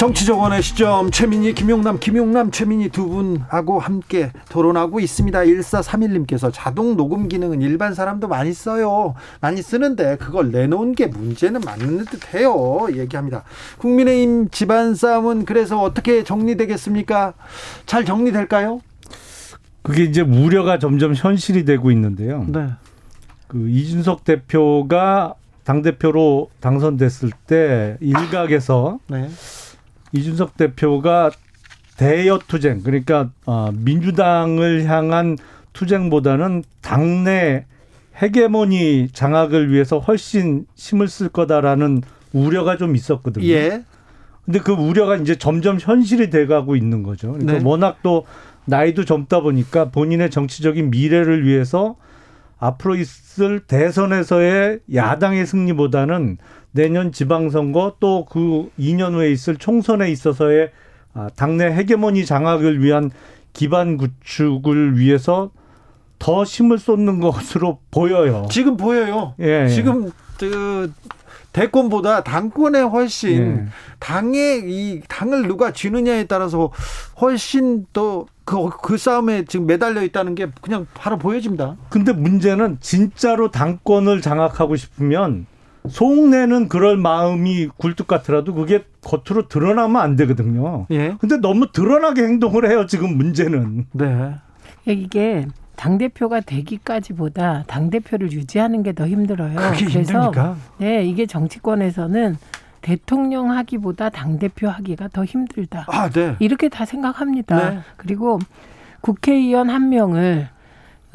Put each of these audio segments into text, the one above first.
정치정원의 시점 최민희 김용남 김용남 최민희 두 분하고 함께 토론하고 있습니다. 1431님께서 자동 녹음 기능은 일반 사람도 많이 써요. 많이 쓰는데 그걸 내놓은 게 문제는 맞는 듯해요. 얘기합니다. 국민의힘 집안 싸움은 그래서 어떻게 정리되겠습니까? 잘 정리될까요? 그게 이제 우려가 점점 현실이 되고 있는데요. 네. 그 이준석 대표가 당 대표로 당선됐을 때 일각에서 네. 이준석 대표가 대여 투쟁 그러니까 어, 민주당을 향한 투쟁보다는 당내 헤게모니 장악을 위해서 훨씬 힘을 쓸 거다라는 우려가 좀 있었거든요. 예. 근데 그 우려가 이제 점점 현실이 돼가고 있는 거죠. 그러니까 네. 워낙 또 나이도 젊다 보니까 본인의 정치적인 미래를 위해서 앞으로 있을 대선에서의 야당의 승리보다는 내년 지방선거 또 그 2년 후에 있을 총선에 있어서의 아, 당내 헤게모니 장악을 위한 기반 구축을 위해서 더 힘을 쏟는 것으로 보여요. 지금 보여요. 예, 예. 지금 그 대권보다 당권에 훨씬 예. 당의 이 당을 누가 쥐느냐에 따라서 훨씬 더 그, 그 싸움에 지금 매달려 있다는 게 그냥 바로 보여집니다. 근데 문제는 진짜로 당권을 장악하고 싶으면 속내는 그럴 마음이 굴뚝 같더라도 그게 겉으로 드러나면 안 되거든요. 예. 근데 너무 드러나게 행동을 해요, 지금 문제는. 네. 이게 당 대표가 되기까지보다 당 대표를 유지하는 게 더 힘들어요. 그게 그래서 힘듭니까? 네, 이게 정치권에서는 대통령 하기보다 당 대표 하기가 더 힘들다. 아, 네. 이렇게 다 생각합니다. 네. 그리고 국회의원 한 명을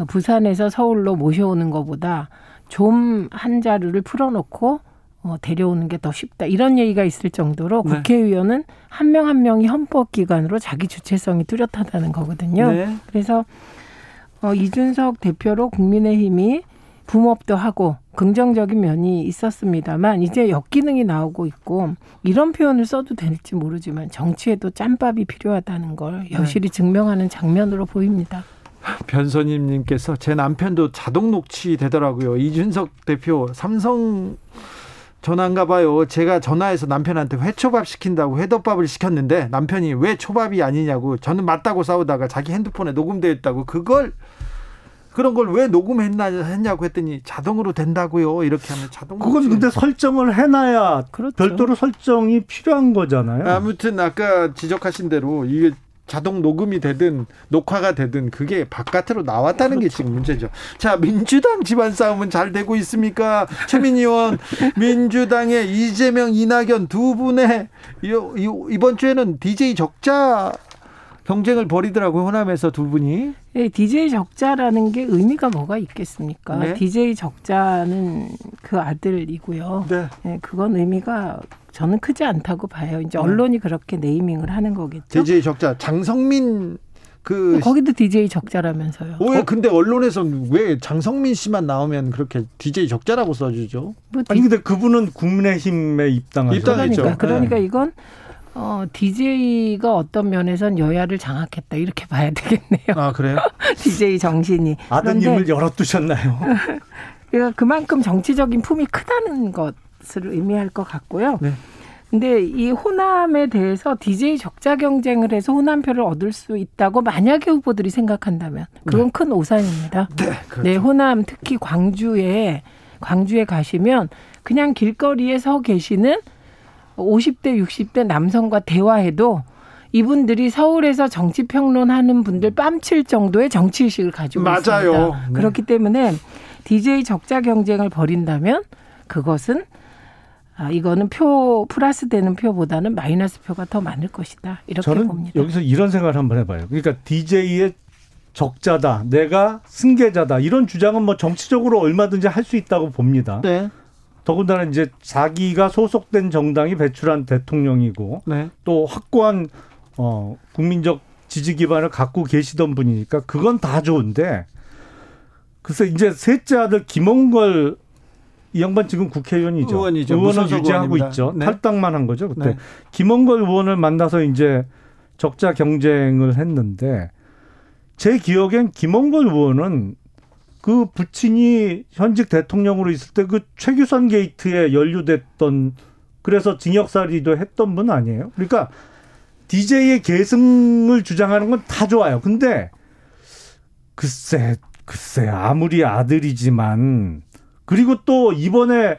부산에서 서울로 모셔오는 것보다 좀 한 자루를 풀어놓고 어, 데려오는 게 더 쉽다. 이런 얘기가 있을 정도로 네. 국회의원은 한 명한 한 명이 헌법기관으로 자기 주체성이 뚜렷하다는 거거든요. 네. 그래서 어, 이준석 대표로 국민의힘이 붐업도 하고 긍정적인 면이 있었습니다만 이제 역기능이 나오고 있고 이런 표현을 써도 될지 모르지만 정치에도 짬밥이 필요하다는 걸 여실히 네. 증명하는 장면으로 보입니다. 변선임님께서 제 남편도 자동 녹취 되더라고요. 이준석 대표 삼성 전화인가 봐요. 제가 전화해서 남편한테 회초밥 시킨다고 회덮밥을 시켰는데 남편이 왜 초밥이 아니냐고 저는 맞다고 싸우다가 자기 핸드폰에 녹음되어 있다고 그걸 그런 걸 왜 녹음했나 했냐고 했더니 자동으로 된다고요. 이렇게 하면 자동. 그건 근데 설정을 해놔야 그렇죠. 별도로 설정이 필요한 거잖아요. 아무튼 아까 지적하신 대로 이게 자동 녹음이 되든 녹화가 되든 그게 바깥으로 나왔다는 그렇죠. 게 지금 문제죠. 자, 민주당 집안 싸움은 잘 되고 있습니까? 최민희 의원, 민주당의 이재명, 이낙연 두 분의 이번 주에는 DJ 적자 경쟁을 벌이더라고요. 호남에서 두 분이. 네, DJ 적자라는 게 의미가 뭐가 있겠습니까? 네. DJ 적자는 그 아들이고요. 네. 네. 그건 의미가 저는 크지 않다고 봐요. 이제 네. 언론이 그렇게 네이밍을 하는 거겠죠. DJ 적자 장성민 그 어, 거기도 DJ 적자라면서요. 왜 근데 언론에서 왜 장성민 씨만 나오면 그렇게 DJ 적자라고 써주죠? 뭐 아니 근데 그분은 국민의힘에 입당하죠. 입당했죠. 그러니까, 그러니까 네. 이건 어, DJ가 어떤 면에선 여야를 장악했다 이렇게 봐야 되겠네요. 아 그래요? DJ 정신이 아드님을 열어두셨나요? 그러니까 그만큼 정치적인 품이 크다는 것을 의미할 것 같고요. 네. 근데 이 호남에 대해서 DJ 적자 경쟁을 해서 호남표를 얻을 수 있다고 만약에 후보들이 생각한다면 그건 네. 큰 오산입니다. 네, 그렇죠. 네, 호남 특히 광주에 광주에 가시면 그냥 길거리에 서 계시는 50대, 60대 남성과 대화해도 이분들이 서울에서 정치 평론하는 분들 뺨칠 정도의 정치 의식을 가지고 맞아요. 있습니다. 네. 그렇기 때문에 DJ 적자 경쟁을 벌인다면 그것은 아, 이거는 표 플러스 되는 표보다는 마이너스 표가 더 많을 것이다. 이렇게 저는 봅니다. 여기서 이런 생각을 한번 해봐요. 그러니까 DJ의 적자다, 내가 승계자다 이런 주장은 뭐 정치적으로 얼마든지 할 수 있다고 봅니다. 네. 더군다나 이제 자기가 소속된 정당이 배출한 대통령이고 네. 또 확고한 어 국민적 지지 기반을 갖고 계시던 분이니까 그건 다 좋은데 글쎄 이제 셋째 아들 김원걸 이 양반 지금 국회의원이죠. 의원이죠. 의원을 유지하고 의원입니다. 있죠. 네. 탈당만 한 거죠. 그때 네. 김원걸 의원을 만나서 이제 적자 경쟁을 했는데 제 기억엔 김원걸 의원은 그 부친이 현직 대통령으로 있을 때 그 최규선 게이트에 연루됐던 그래서 징역살이도 했던 분 아니에요? 그러니까 DJ의 계승을 주장하는 건 다 좋아요. 근데 글쎄 글쎄 아무리 아들이지만 그리고 또 이번에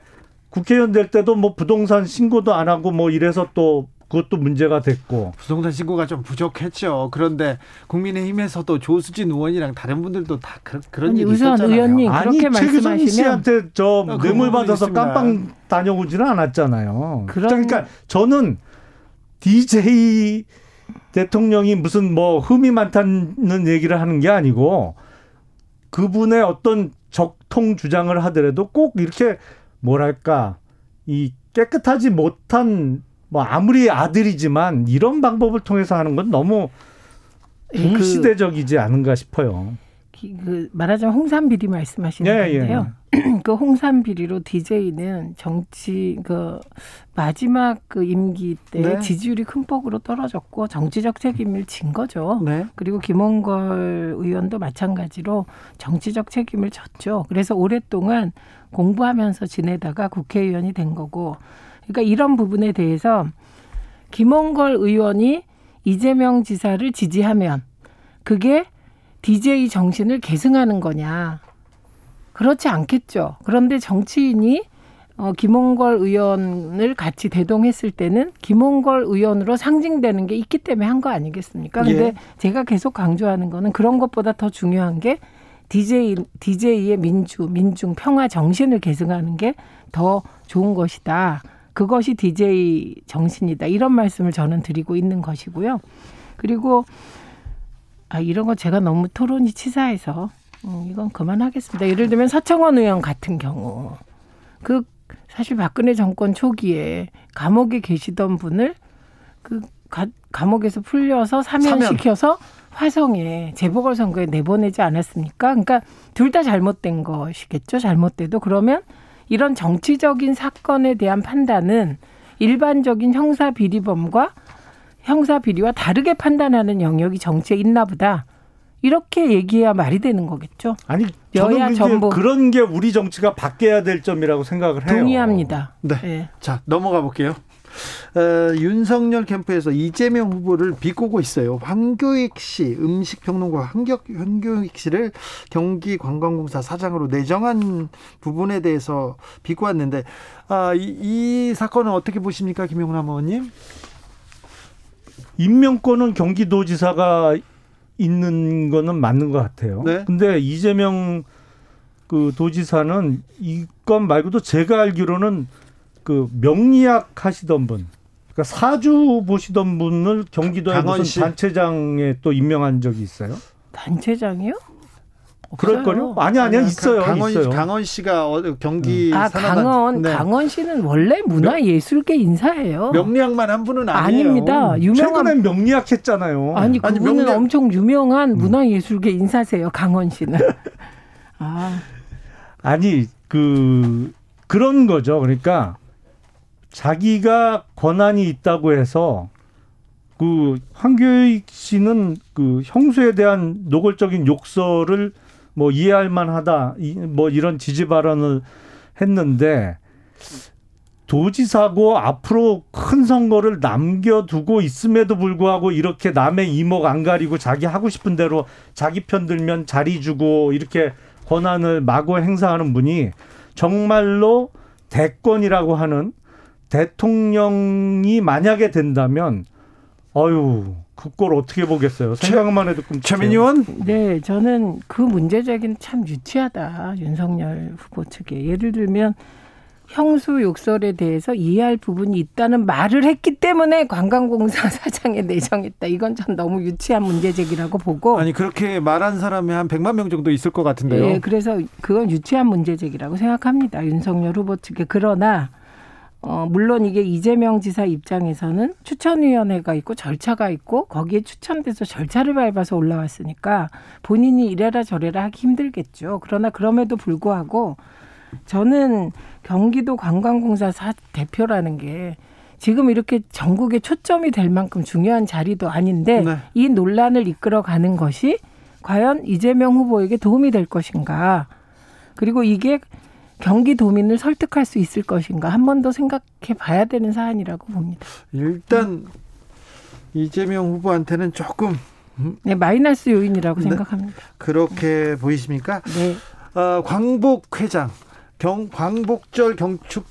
국회의원 될 때도 뭐 부동산 신고도 안 하고 뭐 이래서 또 그것도 문제가 됐고 부동산 신고가 좀 부족했죠. 그런데 국민의힘에서도 조수진 의원이랑 다른 분들도 다 그, 런 아니, 일이 있었잖아요. 의원님 아니 최규선 씨한테 저 어, 뇌물 받아서 깜빵 다녀오지는 않았잖아요. 그런... 그러니까 저는 DJ 대통령이 무슨 뭐 흠이 많다는 얘기를 하는 게 아니고 그분의 어떤 적통 주장을 하더라도 꼭 이렇게 뭐랄까 이 깨끗하지 못한 뭐 아무리 아들이지만 이런 방법을 통해서 하는 건 너무 불시대적이지 않은가 싶어요. 그 말하자면 홍삼 비리 말씀하시는 예, 예. 건데요. 예. 그 홍삼 비리로 DJ는 정치 그 마지막 그 임기 때 네. 지지율이 큰 폭으로 떨어졌고 정치적 책임을 진 거죠. 네. 그리고 김원걸 의원도 마찬가지로 정치적 책임을 졌죠. 그래서 오랫동안 공부하면서 지내다가 국회의원이 된 거고. 그러니까 이런 부분에 대해서 김원걸 의원이 이재명 지사를 지지하면 그게 DJ 정신을 계승하는 거냐. 그렇지 않겠죠. 그런데 정치인이 어, 김홍걸 의원을 같이 대동했을 때는 김홍걸 의원으로 상징되는 게 있기 때문에 한 거 아니겠습니까? 근데 예. 제가 계속 강조하는 거는 그런 것보다 더 중요한 게 DJ, DJ의 민주, 민중, 평화 정신을 계승하는 게 더 좋은 것이다. 그것이 DJ 정신이다. 이런 말씀을 저는 드리고 있는 것이고요. 그리고 아, 이런 거 제가 너무 토론이 치사해서 음, 이건 그만하겠습니다. 예를 들면 서청원 의원 같은 경우 그 사실 박근혜 정권 초기에 감옥에 계시던 분을 그 가, 감옥에서 풀려서 사면시켜서 화성에 재보궐 선거에 내보내지 않았습니까? 그러니까 둘 다 잘못된 것이겠죠. 잘못돼도 그러면 이런 정치적인 사건에 대한 판단은 일반적인 형사 비리범과 형사 비리와 다르게 판단하는 영역이 정치에 있나 보다. 이렇게 얘기해야 말이 되는 거겠죠. 아니 여야 정부 그런 게 우리 정치가 바뀌어야 될 점이라고 생각을 해요. 동의합니다. 네. 네. 자 넘어가 볼게요. 어, 윤석열 캠프에서 이재명 후보를 비꼬고 있어요. 황교익 씨, 음식평론가 황격, 황교익 씨를 경기관광공사 사장으로 내정한 부분에 대해서 비꼬았는데 아, 이, 이 사건은 어떻게 보십니까, 김용남 의원님? 임명권은 경기도지사가 있는 거는 맞는 것 같아요. 네. 근데 이재명 그 도지사는 이건 말고도 제가 알기로는 그 명리학 하시던 분, 그러니까 사주 보시던 분을 경기도에 무슨 단체장에 또 임명한 적이 있어요? 단체장이요? 그럴걸요? 아니 아니야 있어요. 강원 있어요. 강원 씨가 어, 경기 아 산하단, 강원 네. 강원 씨는 원래 문화예술계 인사예요. 명리학만 한 분은 아니에요. 아닙니다. 유명한 최근엔 명리학 했잖아요. 아니 그분은 아니, 명리학... 엄청 유명한 음. 문화예술계 인사세요. 강원 씨는. 아 아니 그 그런 거죠. 그러니까 자기가 권한이 있다고 해서 그 황교익 씨는 그 형수에 대한 노골적인 욕설을 뭐 이해할 만하다 뭐 이런 지지 발언을 했는데 도지사고 앞으로 큰 선거를 남겨두고 있음에도 불구하고 이렇게 남의 이목 안 가리고 자기 하고 싶은 대로 자기 편 들면 자리 주고 이렇게 권한을 마구 행사하는 분이 정말로 대권이라고 하는 대통령이 만약에 된다면 어유 그걸 어떻게 보겠어요? 생각만 해도 끔찍해요. 최민 의원? 네, 저는 그 문제 제기는 참 유치하다. 윤석열 후보 측에. 예를 들면 형수 욕설에 대해서 이해할 부분이 있다는 말을 했기 때문에 관광공사 사장에 내정했다. 이건 전 너무 유치한 문제 제기라고 보고. 아니 그렇게 말한 사람이 한 100만 명 정도 있을 것 같은데요. 네, 그래서 그건 유치한 문제 제기라고 생각합니다. 윤석열 후보 측에. 그러나 어, 물론 이게 이재명 지사 입장에서는 추천위원회가 있고 절차가 있고 거기에 추천돼서 절차를 밟아서 올라왔으니까 본인이 이래라 저래라 하기 힘들겠죠. 그러나 그럼에도 불구하고 저는 경기도 관광공사 사 대표라는 게 지금 이렇게 전국에 초점이 될 만큼 중요한 자리도 아닌데 네. 이 논란을 이끌어가는 것이 과연 이재명 후보에게 도움이 될 것인가. 그리고 이게 경기도민을 설득할 수 있을 것인가 한 번 더 생각해 봐야 되는 사안이라고 봅니다. 일단 이재명 후보한테는 조금 네, 마이너스 요인이라고 네. 생각합니다. 그렇게 보이십니까? 네. 어, 광복 회장 경 광복절 경축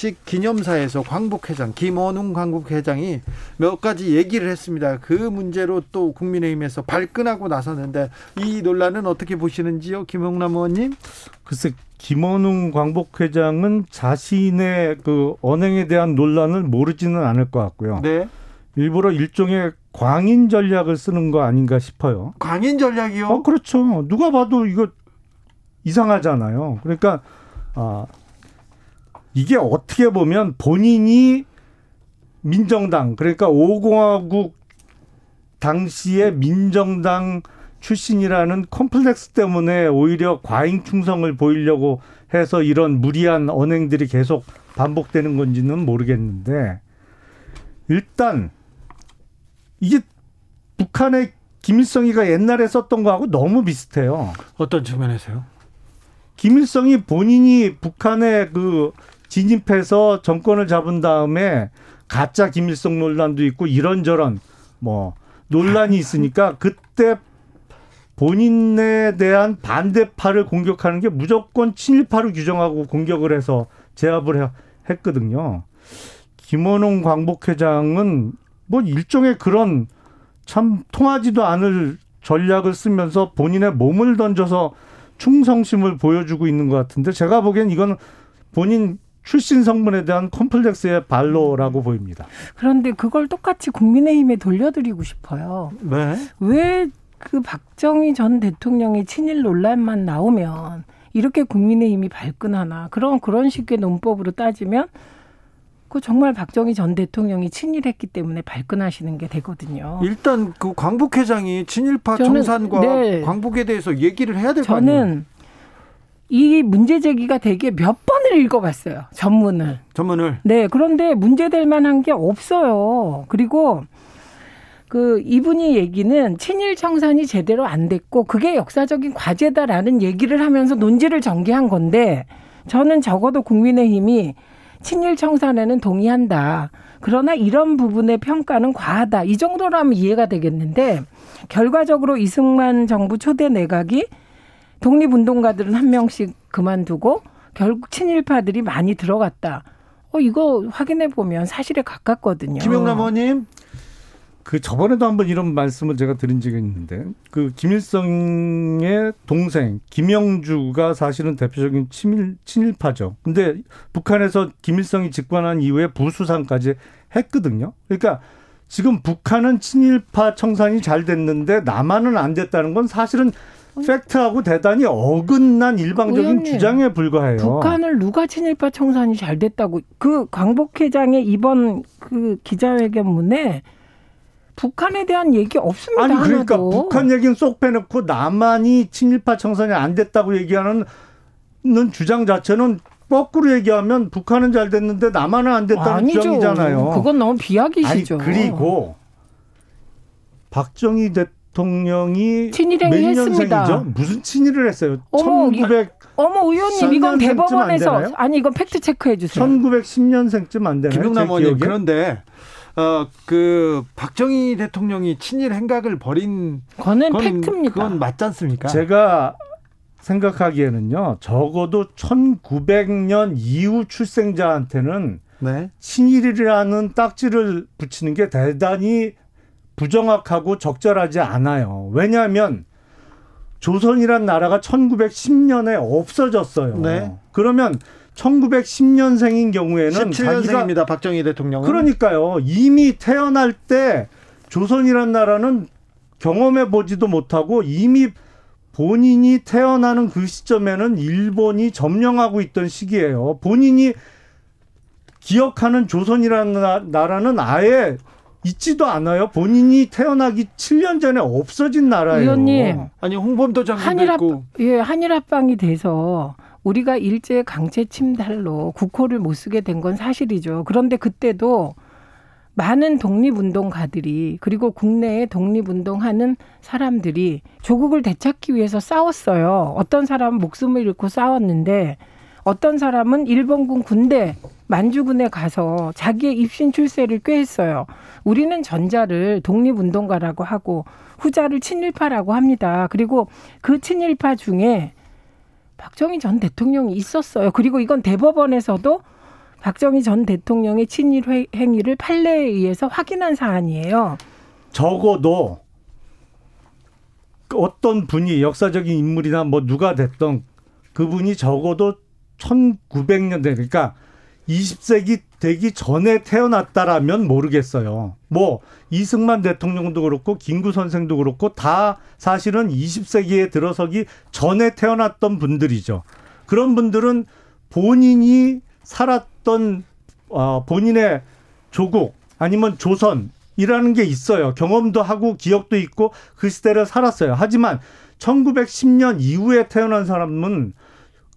식 기념사에서 광복회장 김원웅 광복회장이 몇 가지 얘기를 했습니다. 그 문제로 또 국민의힘에서 발끈하고 나섰는데 이 논란은 어떻게 보시는지요, 김용남 의원님? 글쎄 김원웅 광복회장은 자신의 그 언행에 대한 논란을 모르지는 않을 것 같고요. 네. 일부러 일종의 광인 전략을 쓰는 거 아닌가 싶어요. 광인 전략이요? 어, 그렇죠. 누가 봐도 이거 이상하잖아요. 그러니까 아 이게 어떻게 보면 본인이 민정당 그러니까 오공화국 당시에 민정당 출신이라는 컴플렉스 때문에 오히려 과잉 충성을 보이려고 해서 이런 무리한 언행들이 계속 반복되는 건지는 모르겠는데 일단 이게 북한의 김일성이가 옛날에 썼던 거하고 너무 비슷해요. 어떤 측면에서요? 김일성이 본인이 북한에 그 진입해서 정권을 잡은 다음에 가짜 김일성 논란도 있고 이런저런 뭐 논란이 있으니까 그때 본인에 대한 반대파를 공격하는 게 무조건 친일파로 규정하고 공격을 해서 제압을 했거든요. 김원웅 광복회장은 뭐 일종의 그런 참 통하지도 않을 전략을 쓰면서 본인의 몸을 던져서 충성심을 보여주고 있는 것 같은데 제가 보기엔 이건 본인 출신 성분에 대한 컴플렉스의 발로라고 보입니다. 그런데 그걸 똑같이 국민의힘에 돌려드리고 싶어요. 네. 왜그 박정희 전 대통령의 친일 논란만 나오면 이렇게 국민의힘이 발끈하나 그런 그런 식의 논법으로 따지면 그 정말 박정희 전 대통령이 친일했기 때문에 발끈하시는 게 되거든요. 일단 그 광복 회장이 친일파 청산과 네. 광복에 대해서 얘기를 해야 될 거 아니에요. 저는 이 문제 제기가 되게 몇 번을 읽어봤어요. 전문을. 전문을. 네. 그런데 문제될 만한 게 없어요. 그리고 그 이분이 얘기는 친일 청산이 제대로 안 됐고 그게 역사적인 과제다라는 얘기를 하면서 논지를 전개한 건데 저는 적어도 국민의힘이 친일 청산에는 동의한다. 그러나 이런 부분의 평가는 과하다. 이 정도라면 이해가 되겠는데 결과적으로 이승만 정부 초대 내각이 독립운동가들은 한 명씩 그만두고 결국 친일파들이 많이 들어갔다. 어, 이거 확인해 보면 사실에 가깝거든요. 김영남 의원님. 그 저번에도 한번 이런 말씀을 제가 드린 적이 있는데 그 김일성의 동생 김영주가 사실은 대표적인 친일 친일파죠. 근데 북한에서 김일성이 집권한 이후에 부수상까지 했거든요. 그러니까 지금 북한은 친일파 청산이 잘 됐는데 남한은 안 됐다는 건 사실은 팩트하고 대단히 어긋난 일방적인 의원님, 주장에 불과해요. 북한을 누가 친일파 청산이 잘 됐다고 그 광복 회장의 이번 그 기자회견문에 북한에 대한 얘기 없습니다. 아니 그러니까 하나도. 북한 얘기는 쏙 빼놓고 남한이 친일파 청산이 안 됐다고 얘기하는 주장 자체는 거꾸로 얘기하면 북한은 잘 됐는데 남한은 안 됐다는 아니죠. 주장이잖아요. 그건 너무 비약이시죠. 아니, 그리고 박정희 대통령 이 친일행위 했습니다. 무슨 친일을 했어요? 어머, 1900 어머 의원님 이건 대법원에서 아니 이건 팩트 체크해 주세요. 1910년생쯤 안 되나요? 김용남 의원님 그런데 어, 그 박정희 대통령이 친일 행각을 벌인 그거는 팩트입니다. 그건 맞지 않습니까? 제가 생각하기에는요. 적어도 1900년 이후 출생자한테는 네. 친일이라는 딱지를 붙이는 게 대단히 부정확하고 적절하지 않아요. 왜냐하면 조선이란 나라가 1910년에 없어졌어요. 네. 그러면 1910년생인 경우에는 17년생입니다. 박정희 대통령은. 그러니까요. 이미 태어날 때 조선이란 나라는 경험해 보지도 못하고 이미 본인이 태어나는 그 시점에는 일본이 점령하고 있던 시기예요. 본인이 기억하는 조선이라는 나라는 아예 있지도 않아요. 본인이 태어나기 7년 전에 없어진 나라예요. 의원님, 아니 홍범도 한일 있고. 예, 한일 합방이 돼서 우리가 일제 강제 침탈로 국호를 못 쓰게 된 건 사실이죠. 그런데 그때도 많은 독립운동가들이 그리고 국내에 독립운동하는 사람들이 조국을 되찾기 위해서 싸웠어요. 어떤 사람은 목숨을 잃고 싸웠는데 어떤 사람은 일본군 군대 만주군에 가서 자기의 입신 출세를 꾀했어요. 우리는 전자를 독립운동가라고 하고 후자를 친일파라고 합니다. 그리고 그 친일파 중에 박정희 전 대통령이 있었어요. 그리고 이건 대법원에서도 박정희 전 대통령의 친일 행위를 판례에 의해서 확인한 사안이에요. 적어도 어떤 분이 역사적인 인물이나 뭐 누가 됐던 그분이 적어도 1900년대 그러니까 20세기 되기 전에 태어났다라면 모르겠어요. 뭐 이승만 대통령도 그렇고 김구 선생도 그렇고 다 사실은 20세기에 들어서기 전에 태어났던 분들이죠. 그런 분들은 본인이 살았던 어, 본인의 조국 아니면 조선이라는 게 있어요. 경험도 하고 기억도 있고 그 시대를 살았어요. 하지만 1910년 이후에 태어난 사람은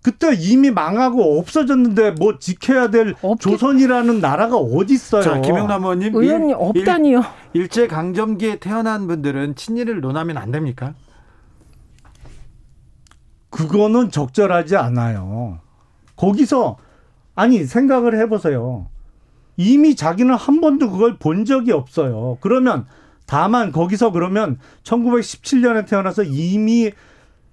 그때 이미 망하고 없어졌는데 뭐 지켜야 될 없기... 조선이라는 나라가 어디 있어요? 자, 김영남 의원님. 의원님 없다니요. 일, 제 강점기에 태어난 분들은 친일을 논하면 안 됩니까? 그거는 적절하지 않아요. 거기서 아니 생각을 해 보세요. 이미 자기는 한 번도 그걸 본 적이 없어요. 그러면 다만 거기서 그러면 1917년에 태어나서 이미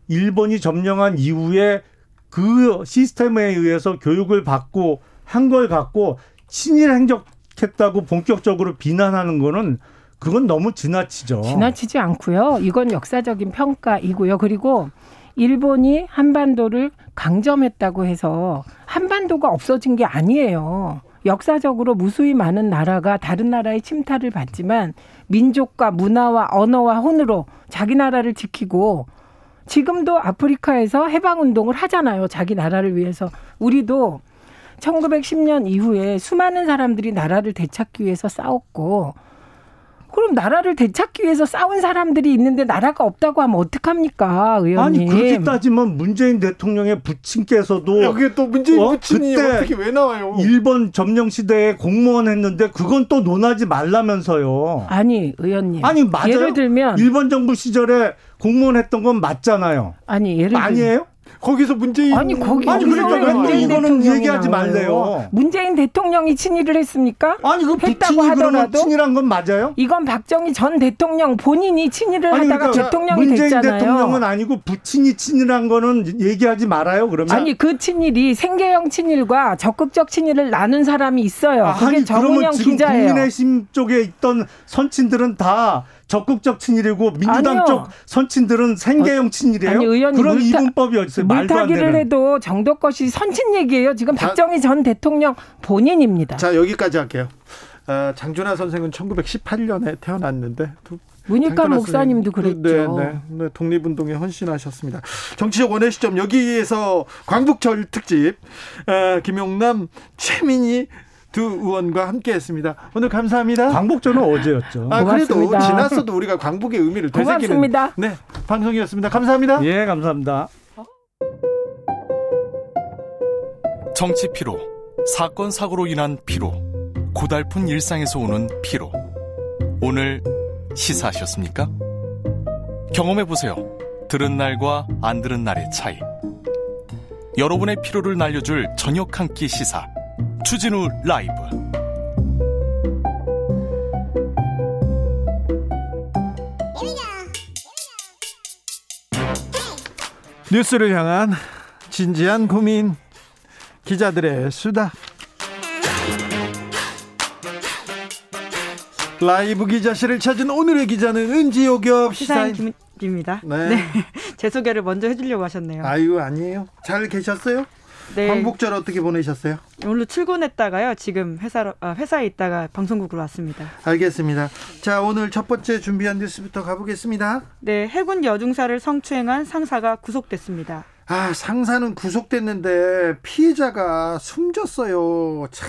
일본이 점령한 이후에 그 시스템에 의해서 교육을 받고 한 걸 갖고 친일 행적했다고 본격적으로 비난하는 거는 그건 너무 지나치죠. 지나치지 않고요. 이건 역사적인 평가이고요. 그리고 일본이 한반도를 강점했다고 해서 한반도가 없어진 게 아니에요. 역사적으로 무수히 많은 나라가 다른 나라의 침탈을 받지만 민족과 문화와 언어와 혼으로 자기 나라를 지키고 지금도 아프리카에서 해방 운동을 하잖아요. 자기 나라를 위해서. 우리도 1910년 이후에 수많은 사람들이 나라를 되찾기 위해서 싸웠고 그럼 나라를 되찾기 위해서 싸운 사람들이 있는데 나라가 없다고 하면 어떡합니까, 의원님? 아니 그렇게 따지면 문재인 대통령의 부친께서도 여기 또 문재인 어? 부친이 어떻게 왜 나와요? 일본 점령 시대에 공무원 했는데 그건 또 논하지 말라면서요. 아니 의원님. 아니 맞아요. 예를 들면 일본 정부 시절에 공무원 했던 건 맞잖아요. 아니 예를 들면 아니에요? 거기서 문재인 아니 거기 아니 그러니까 문재인 이거는 얘기하지 말래요. 문재인 대통령이 친일을 했습니까? 아니 그 했다고 하더라도 친일한 건 맞아요? 이건 박정희 전 대통령 본인이 친일을 아니, 하다가 그러니까 대통령이 문재인 됐잖아요. 대통령은 아니고 부친이 친일한 거는 얘기하지 말아요. 그러면 아니 그 친일이 생계형 친일과 적극적 친일을 나눈 사람이 있어요. 아, 그게 정은영 기자예요. 국민의힘 쪽에 있던 선친들은 다 적극적 친일이고 민주당 아니요. 쪽 선친들은 생계형 어, 친일이에요. 아니, 의원님 그런 물타, 이분법이 어딨어요? 물타기를 해도 정도 것이 선친 얘기예요. 지금 박정희 전 대통령 본인입니다. 자 여기까지 할게요. 어, 장준하 선생은 1918년에 태어났는데 문익환 목사님도 그랬죠. 네, 네, 네, 독립운동에 헌신하셨습니다. 정치적 원의 시점 여기에서 광복절 특집 어, 김용남 최민희 두 의원과 함께했습니다. 오늘 감사합니다. 광복절은 어제였죠. 아, 그래도 지났어도 우리가 광복의 의미를 되새기는 네 방송이었습니다. 감사합니다. 예, 감사합니다. 정치 피로, 사건 사고로 인한 피로, 고달픈 일상에서 오는 피로. 오늘 시사하셨습니까? 경험해 보세요. 들은 날과 안 들은 날의 차이. 여러분의 피로를 날려줄 저녁 한 끼 시사. 추진우 라이브 뉴스를 향한 진지한 고민 기자들의 수다 라이브 기자실을 찾은 오늘의 기자는 은지오겹 시사인 김입니다. 네. 네. 제 소개를 먼저 해주려고 하셨네요. 아유 아니에요. 잘 계셨어요? 네. 광복절 어떻게 보내셨어요? 오늘 출근했다가요. 지금 회사로 아, 회사에 있다가 방송국으로 왔습니다. 알겠습니다. 자, 오늘 첫 번째 준비한 뉴스부터 가보겠습니다. 네, 해군 여중사를 성추행한 상사가 구속됐습니다. 아, 상사는 구속됐는데 피해자가 숨졌어요. 참.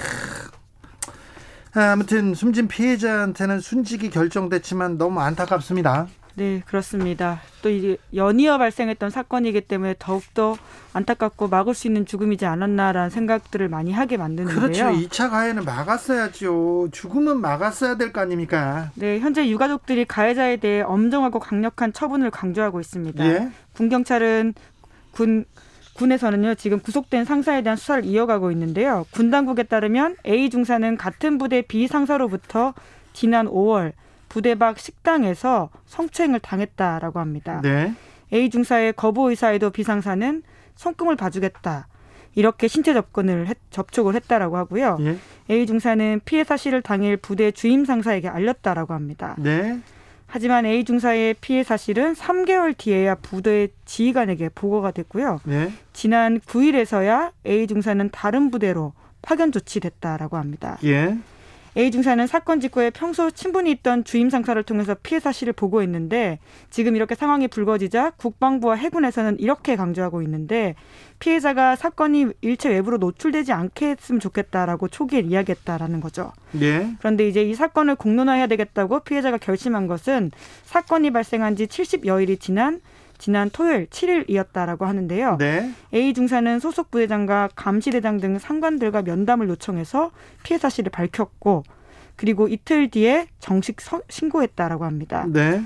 아무튼 숨진 피해자한테는 순직이 결정됐지만 너무 안타깝습니다. 네, 그렇습니다. 또 이게 연이어 발생했던 사건이기 때문에 더욱더 안타깝고 막을 수 있는 죽음이지 않았나라는 생각들을 많이 하게 만드는데요. 그렇죠. 2차 가해는 막았어야죠. 죽음은 막았어야 될 거 아닙니까? 네, 현재 유가족들이 가해자에 대해 엄정하고 강력한 처분을 강조하고 있습니다. 예? 군 경찰은 군 군에서는요 지금 구속된 상사에 대한 수사를 이어가고 있는데요. 군 당국에 따르면 A 중사는 같은 부대 B 상사로부터 지난 5월 부대 밖 식당에서 성추행을 당했다라고 합니다. 네. A 중사의 거부 의사에도 B 상사는 손금을 봐주겠다. 이렇게 신체 접근을 했, 접촉을 했다라고 하고요. 예. A 중사는 피해 사실을 당일 부대 주임 상사에게 알렸다라고 합니다. 네. 하지만 A 중사의 피해 사실은 3개월 뒤에야 부대 지휘관에게 보고가 됐고요. 네. 지난 9일에서야 A 중사는 다른 부대로 파견 조치됐다라고 합니다. 예. A 중사는 사건 직후에 평소 친분이 있던 주임 상사를 통해서 피해 사실을 보고했는데 지금 이렇게 상황이 불거지자 국방부와 해군에서는 이렇게 강조하고 있는데 피해자가 사건이 일체 외부로 노출되지 않게 했으면 좋겠다라고 초기에 이야기했다라는 거죠. 네. 그런데 이제 이 사건을 공론화해야 되겠다고 피해자가 결심한 것은 사건이 발생한 지 70여일이 지난 지난 토요일 7일이었다라고 하는데요. 네. A 중사는 소속 부대장과 감시대장 등 상관들과 면담을 요청해서 피해 사실을 밝혔고 그리고 이틀 뒤에 정식 서, 신고했다라고 합니다. 네.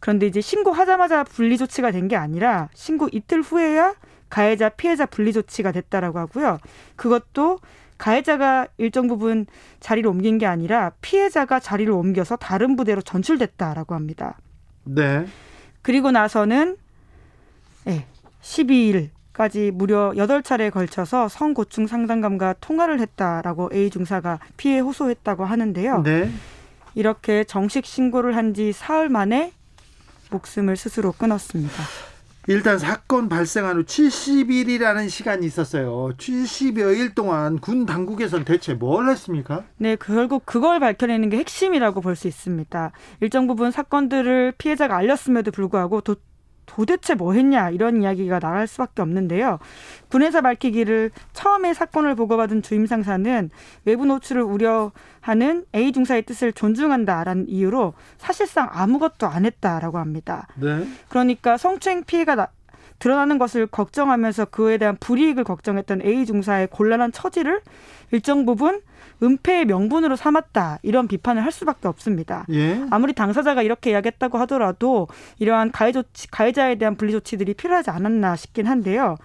그런데 이제 신고하자마자 분리 조치가 된 게 아니라 신고 이틀 후에야 가해자 피해자 분리 조치가 됐다라고 하고요. 그것도 가해자가 일정 부분 자리를 옮긴 게 아니라 피해자가 자리를 옮겨서 다른 부대로 전출됐다라고 합니다. 네. 그리고 나서는 네, 12일까지 무려 8차례에 걸쳐서 성고충 상담감과 통화를 했다라고 A 중사가 피해 호소했다고 하는데요. 네. 이렇게 정식 신고를 한 지 사흘 만에 목숨을 스스로 끊었습니다. 일단 사건 발생한 후 70일이라는 시간이 있었어요. 70여 일 동안 군 당국에선 대체 뭘 했습니까? 네, 결국 그걸 밝혀내는 게 핵심이라고 볼 수 있습니다. 일정 부분 사건들을 피해자가 알렸음에도 불구하고 도, 도대체 뭐 했냐 이런 이야기가 나갈 수밖에 없는데요. 군에서 밝히기를 처음에 사건을 보고받은 주임 상사는 외부 노출을 우려하는 A 중사의 뜻을 존중한다라는 이유로 사실상 아무것도 안 했다라고 합니다. 네. 그러니까 성추행 피해가 나, 드러나는 것을 걱정하면서 그에 대한 불이익을 걱정했던 A 중사의 곤란한 처지를 일정 부분 은폐의 명분으로 삼았다 이런 비판을 할 수밖에 없습니다. 예? 아무리 당사자가 이렇게 이야기했다고 하더라도 이러한 가해 조치, 가해자에 대한 분리 조치들이 필요하지 않았나 싶긴 한데요.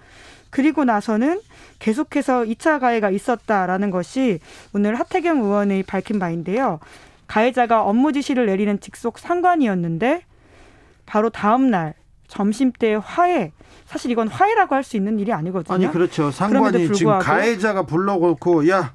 그리고 나서는 계속해서 2차 가해가 있었다라는 것이 오늘 하태경 의원이 밝힌 바인데요. 가해자가 업무 지시를 내리는 직속 상관이었는데 바로 다음 날 점심 때 화해 사실 이건 화해라고 할 수 있는 일이 아니거든요. 아니 그렇죠. 상관이 지금 가해자가 불러놓고 야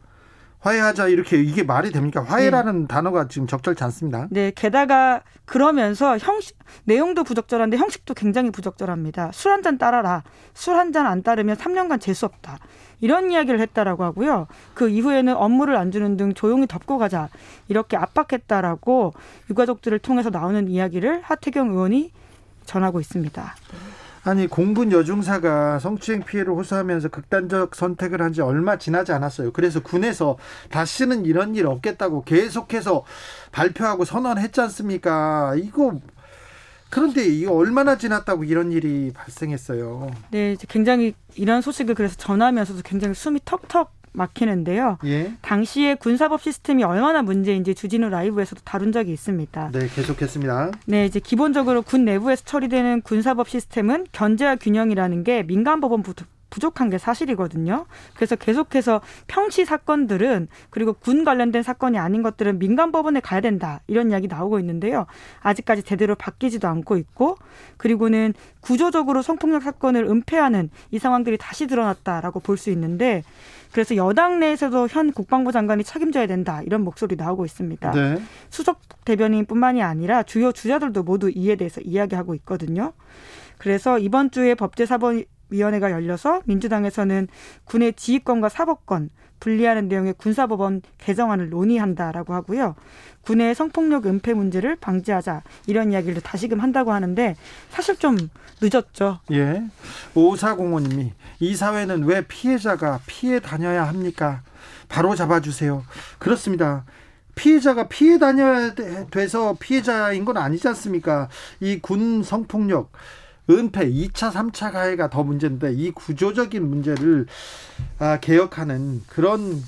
화해하자 이렇게 이게 말이 됩니까? 화해라는 네. 단어가 지금 적절치 않습니다. 네, 게다가 그러면서 형식 내용도 부적절한데 형식도 굉장히 부적절합니다. 술 한 잔 따라라. 술 한 잔 안 따르면 3년간 재수 없다. 이런 이야기를 했다라고 하고요. 그 이후에는 업무를 안 주는 등 조용히 덮고 가자. 이렇게 압박했다라고 유가족들을 통해서 나오는 이야기를 하태경 의원이 전하고 있습니다. 아니 공군 여중사가 성추행 피해를 호소하면서 극단적 선택을 한 지 얼마 지나지 않았어요. 그래서 군에서 다시는 이런 일 없겠다고 계속해서 발표하고 선언했지 않습니까? 이거 그런데 이거 얼마나 지났다고 이런 일이 발생했어요. 네, 굉장히 이런 소식을 그래서 전하면서도 굉장히 숨이 턱턱 막히는데요. 예? 당시에 군사법 시스템이 얼마나 문제인지 주진우 라이브에서도 다룬 적이 있습니다. 네, 계속했습니다. 네, 이제 기본적으로 군 내부에서 처리되는 군사법 시스템은 견제와 균형이라는 게 민간 법원부터 부족한 게 사실이거든요. 그래서 계속해서 평시 사건들은 그리고 군 관련된 사건이 아닌 것들은 민간 법원에 가야 된다 이런 이야기 나오고 있는데요. 아직까지 제대로 바뀌지도 않고 있고 그리고는 구조적으로 성폭력 사건을 은폐하는 이 상황들이 다시 드러났다라고 볼 수 있는데 그래서 여당 내에서도 현 국방부 장관이 책임져야 된다 이런 목소리 나오고 있습니다. 네. 수석 대변인뿐만이 아니라 주요 주자들도 모두 이에 대해서 이야기하고 있거든요. 그래서 이번 주에 법제사법 위원회가 열려서 민주당에서는 군의 지휘권과 사법권 분리하는 내용의 군사법원 개정안을 논의한다라고 하고요. 군의 성폭력 은폐 문제를 방지하자 이런 이야기를 다시금 한다고 하는데 사실 좀 늦었죠. 예. 오사공원님이 이 사회는 왜 피해자가 피해 다녀야 합니까? 바로 잡아주세요. 그렇습니다. 피해자가 피해 다녀야 돼서 피해자인 건 아니지 않습니까? 이 군 성폭력 은폐 2차, 3차 가해가 더 문제인데 이 구조적인 문제를 아, 개혁하는 그런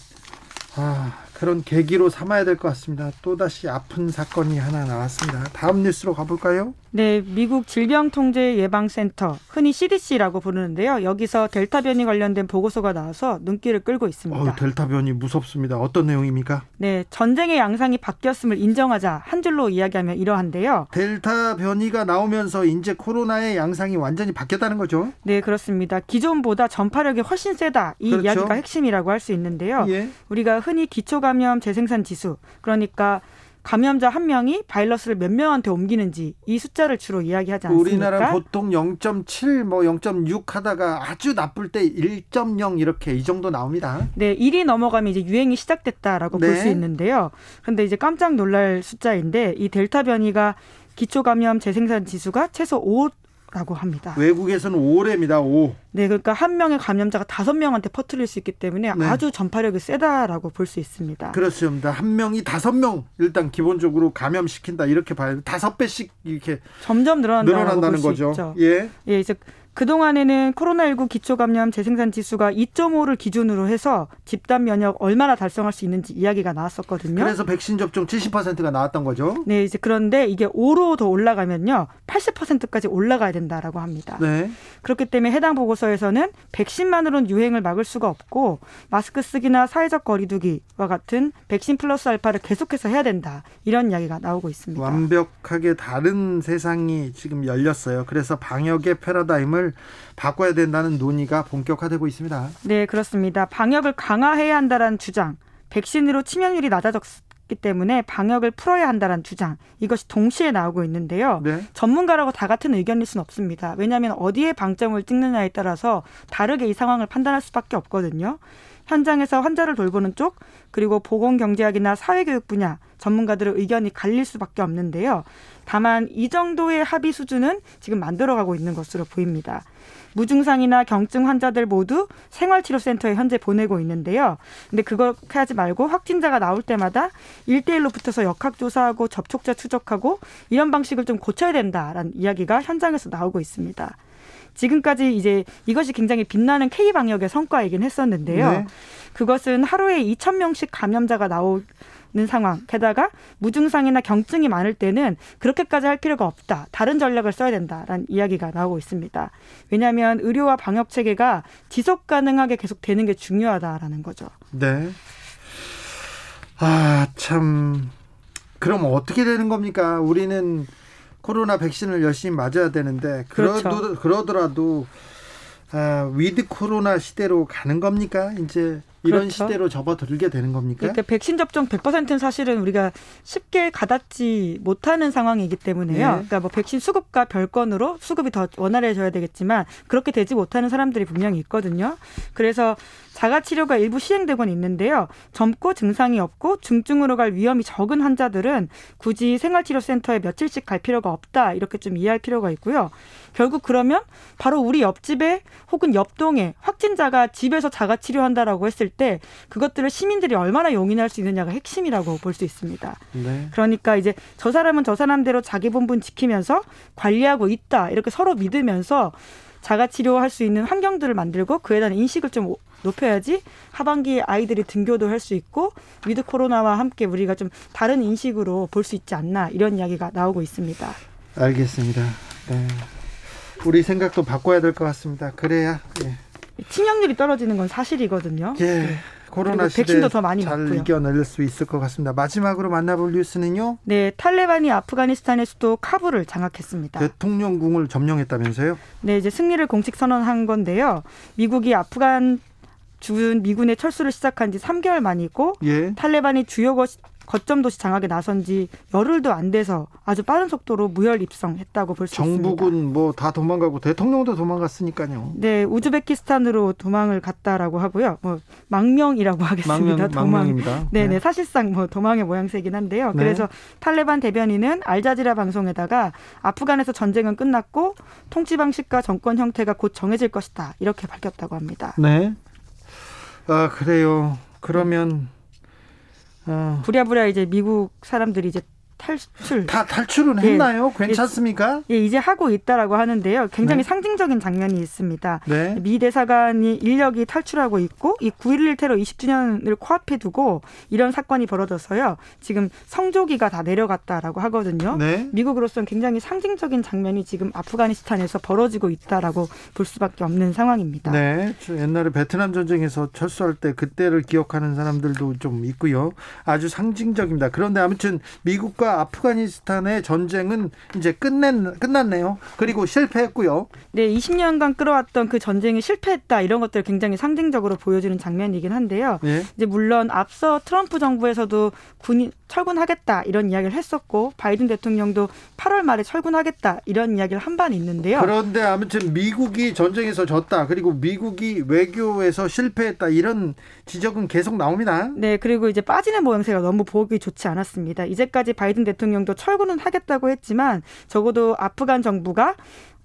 아, 그런 계기로 삼아야 될 것 같습니다. 또다시 아픈 사건이 하나 나왔습니다. 다음 뉴스로 가볼까요? 네, 미국 질병통제예방센터, 흔히 CDC라고 부르는데요. 여기서 델타 변이 관련된 보고서가 나와서 눈길을 끌고 있습니다. 어, 델타 변이 무섭습니다. 어떤 내용입니까? 네, 전쟁의 양상이 바뀌었음을 인정하자 한 줄로 이야기하면 이러한데요. 델타 변이가 나오면서 이제 코로나의 양상이 완전히 바뀌었다는 거죠? 네, 그렇습니다. 기존보다 전파력이 훨씬 세다. 이 그렇죠. 이야기가 핵심이라고 할 수 있는데요. 예. 우리가 흔히 기초감염 재생산 지수, 그러니까 감염자 한 명이 바이러스를 몇 명한테 옮기는지 이 숫자를 주로 이야기하지 않습니까? 우리나라 보통 0.7, 뭐 0.6 하다가 아주 나쁠 때 1.0 이렇게 이 정도 나옵니다. 네, 1이 넘어가면 이제 유행이 시작됐다라고 네. 볼수 있는데요. 그런데 이제 깜짝 놀랄 숫자인데 이 델타 변이가 기초 감염 재생산 지수가 최소 5 라고 합니다. 외국에서는 5래입니다. 5. 네, 그러니까 한 명의 감염자가 다섯 명한테 퍼뜨릴 수 있기 때문에 네. 아주 전파력이 세다라고 볼 수 있습니다. 그렇습니다. 한 명이 다섯 명 일단 기본적으로 감염시킨다 이렇게 봐야 돼. 다섯 배씩 이렇게 점점 늘어난다는 거죠. 있죠. 예. 예, 이제 그동안에는 코로나19 기초감염 재생산 지수가 2.5를 기준으로 해서 집단 면역 얼마나 달성할 수 있는지 이야기가 나왔었거든요. 그래서 백신 접종 70%가 나왔던 거죠. 네, 이제 그런데 이게 5로 더 올라가면요. 80%까지 올라가야 된다라고 합니다. 네. 그렇기 때문에 해당 보고서에서는 백신만으로는 유행을 막을 수가 없고 마스크 쓰기나 사회적 거리두기와 같은 백신 플러스 알파를 계속해서 해야 된다. 이런 이야기가 나오고 있습니다. 완벽하게 다른 세상이 지금 열렸어요. 그래서 방역의 패러다임을 방역을 바꿔야 된다는 논의가 본격화되고 있습니다. 네, 그렇습니다. 방역을 강화해야 한다는 주장, 백신으로 치명률이 낮아졌 기 때문에 방역을 풀어야 한다는 주장 이것이 동시에 나오고 있는데요. 네. 전문가라고 다 같은 의견일 수는 없습니다. 왜냐하면 어디에 방점을 찍느냐에 따라서 다르게 이 상황을 판단할 수밖에 없거든요. 현장에서 환자를 돌보는 쪽 그리고 보건 경제학이나 사회교육 분야 전문가들의 의견이 갈릴 수밖에 없는데요. 다만 이 정도의 합의 수준은 지금 만들어가고 있는 것으로 보입니다. 무증상이나 경증 환자들 모두 생활치료센터에 현재 보내고 있는데요. 근데 그렇게 하지 말고 확진자가 나올 때마다 일대일로 붙어서 역학조사하고 접촉자 추적하고 이런 방식을 좀 고쳐야 된다라는 이야기가 현장에서 나오고 있습니다. 지금까지 이제 이것이 굉장히 빛나는 K 방역의 성과이긴 했었는데요. 네. 그것은 하루에 2천 명씩 감염자가 나오 는 상황. 게다가 무증상이나 경증이 많을 때는 그렇게까지 할 필요가 없다. 다른 전략을 써야 된다라는 이야기가 나오고 있습니다. 왜냐하면 의료와 방역 체계가 지속 가능하게 계속 되는 게 중요하다라는 거죠. 네. 아, 참. 그럼 어떻게 되는 겁니까? 우리는 코로나 백신을 열심히 맞아야 되는데 그렇죠. 그러도 그러더라도 아, with 코로나 시대로 가는 겁니까? 이제 이런 그렇죠. 시대로 접어들게 되는 겁니까? 그러니까 백신 접종 100%는 사실은 우리가 쉽게 가닿지 못하는 상황이기 때문에요. 네. 그러니까 뭐 백신 수급과 별건으로 수급이 더 원활해져야 되겠지만 그렇게 되지 못하는 사람들이 분명히 있거든요. 그래서 자가 치료가 일부 시행되곤 있는데요. 젊고 증상이 없고 중증으로 갈 위험이 적은 환자들은 굳이 생활치료센터에 며칠씩 갈 필요가 없다. 이렇게 좀 이해할 필요가 있고요. 결국 그러면 바로 우리 옆집에 혹은 옆동에 확진자가 집에서 자가 치료한다라고 했을 때 그것들을 시민들이 얼마나 용인할 수 있느냐가 핵심이라고 볼 수 있습니다. 네. 그러니까 이제 저 사람은 저 사람대로 자기 본분 지키면서 관리하고 있다. 이렇게 서로 믿으면서 자가 치료할 수 있는 환경들을 만들고 그에 대한 인식을 좀 높여야지 하반기에 아이들이 등교도 할 수 있고 with 코로나와 함께 우리가 좀 다른 인식으로 볼 수 있지 않나 이런 이야기가 나오고 있습니다. 알겠습니다. 네. 우리 생각도 바꿔야 될 것 같습니다. 그래야 예. 치명률이 떨어지는 건 사실이거든요. 예. 네. 코로나 시대 백신도 더 많이 잘 맞고요. 이겨낼 수 있을 것 같습니다. 마지막으로 만나볼 뉴스는요. 네, 탈레반이 아프가니스탄의 수도 카불을 장악했습니다. 대통령궁을 점령했다면서요? 네, 이제 승리를 공식 선언한 건데요. 미국이 아프간 준 미군의 철수를 시작한 지 3개월 만이고 예. 탈레반이 주요 거점 도시 장악에 나선 지 열흘도 안 돼서 아주 빠른 속도로 무혈 입성했다고 볼 수 있습니다. 정부군 뭐 다 도망가고 대통령도 도망갔으니까요. 네, 우즈베키스탄으로 도망을 갔다라고 하고요. 뭐 망명이라고 하겠습니다. 망명, 도망. 망명입니다. 네, 네, 사실상 뭐 도망의 모양새긴 한데요. 네. 그래서 탈레반 대변인은 알자지라 방송에다가 아프간에서 전쟁은 끝났고 통치 방식과 정권 형태가 곧 정해질 것이다. 이렇게 밝혔다고 합니다. 네. 아, 그래요. 그러면 어. 부랴부랴 이제 미국 사람들이 이제 탈출 다 탈출은 예. 했나요? 예. 괜찮습니까? 예, 이제 하고 있다라고 하는데요. 굉장히 네. 상징적인 장면이 있습니다. 네. 미 대사관이 인력이 탈출하고 있고 이 9.11 테러 20주년을 코앞에 두고 이런 사건이 벌어져서요. 지금 성조기가 다 내려갔다라고 하거든요. 네. 미국으로서는 굉장히 상징적인 장면이 지금 아프가니스탄에서 벌어지고 있다라고 볼 수밖에 없는 상황입니다. 네. 옛날에 베트남 전쟁에서 철수할 때 그때를 기억하는 사람들도 좀 있고요. 아주 상징적입니다. 그런데 아무튼 미국과 아프가니스탄의 전쟁은 이제 끝낸 끝났네요. 그리고 실패했고요. 네, 20년간 끌어왔던 그 전쟁이 실패했다 이런 것들을 굉장히 상징적으로 보여주는 장면이긴 한데요. 네. 이제 물론 앞서 트럼프 정부에서도 군이 철군하겠다 이런 이야기를 했었고 바이든 대통령도 8월 말에 철군하겠다 이런 이야기를 한 반 있는데요. 그런데 아무튼 미국이 전쟁에서 졌다 그리고 미국이 외교에서 실패했다 이런 지적은 계속 나옵니다. 네, 그리고 이제 빠지는 모양새가 너무 보기 좋지 않았습니다. 이제까지 바이든 대통령도 철군은 하겠다고 했지만 적어도 아프간 정부가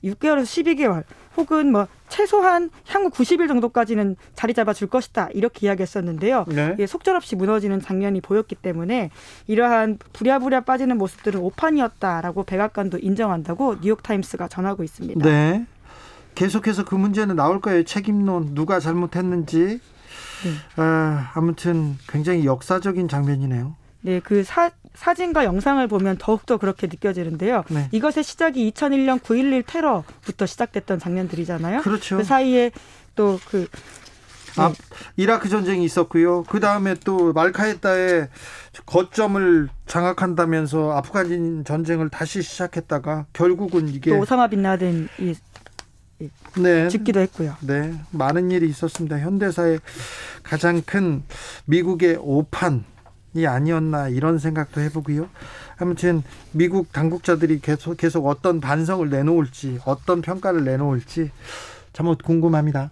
6개월에서 12개월 혹은 뭐 최소한 향후 90일 정도까지는 자리 잡아 줄 것이다 이렇게 이야기했었는데요. 네. 예, 속절없이 무너지는 장면이 보였기 때문에 이러한 부랴부랴 빠지는 모습들은 오판이었다라고 백악관도 인정한다고 뉴욕 타임스가 전하고 있습니다. 네. 계속해서 그 문제는 나올 거예요. 책임론 누가 잘못했는지. 네. 아, 아무튼 굉장히 역사적인 장면이네요. 네, 그 사, 사진과 영상을 보면 더욱더 그렇게 느껴지는데요. 네. 이것의 시작이 2001년 9.11 테러부터 시작됐던 장면들이잖아요. 그렇죠. 그 사이에 또그 아, 이라크 전쟁이 있었고요. 그 다음에 또 말카에따의 거점을 장악한다면서 아프간 전쟁을 다시 시작했다가 결국은 이게 또 오사마 빈 라덴이 네. 죽기도 했고요. 네, 많은 일이 있었습니다. 현대사의 가장 큰 미국의 오판 이 아니었나 이런 생각도 해보고요. 아무튼 미국 당국자들이 계속 계속 어떤 반성을 내놓을지 어떤 평가를 내놓을지 참 궁금합니다.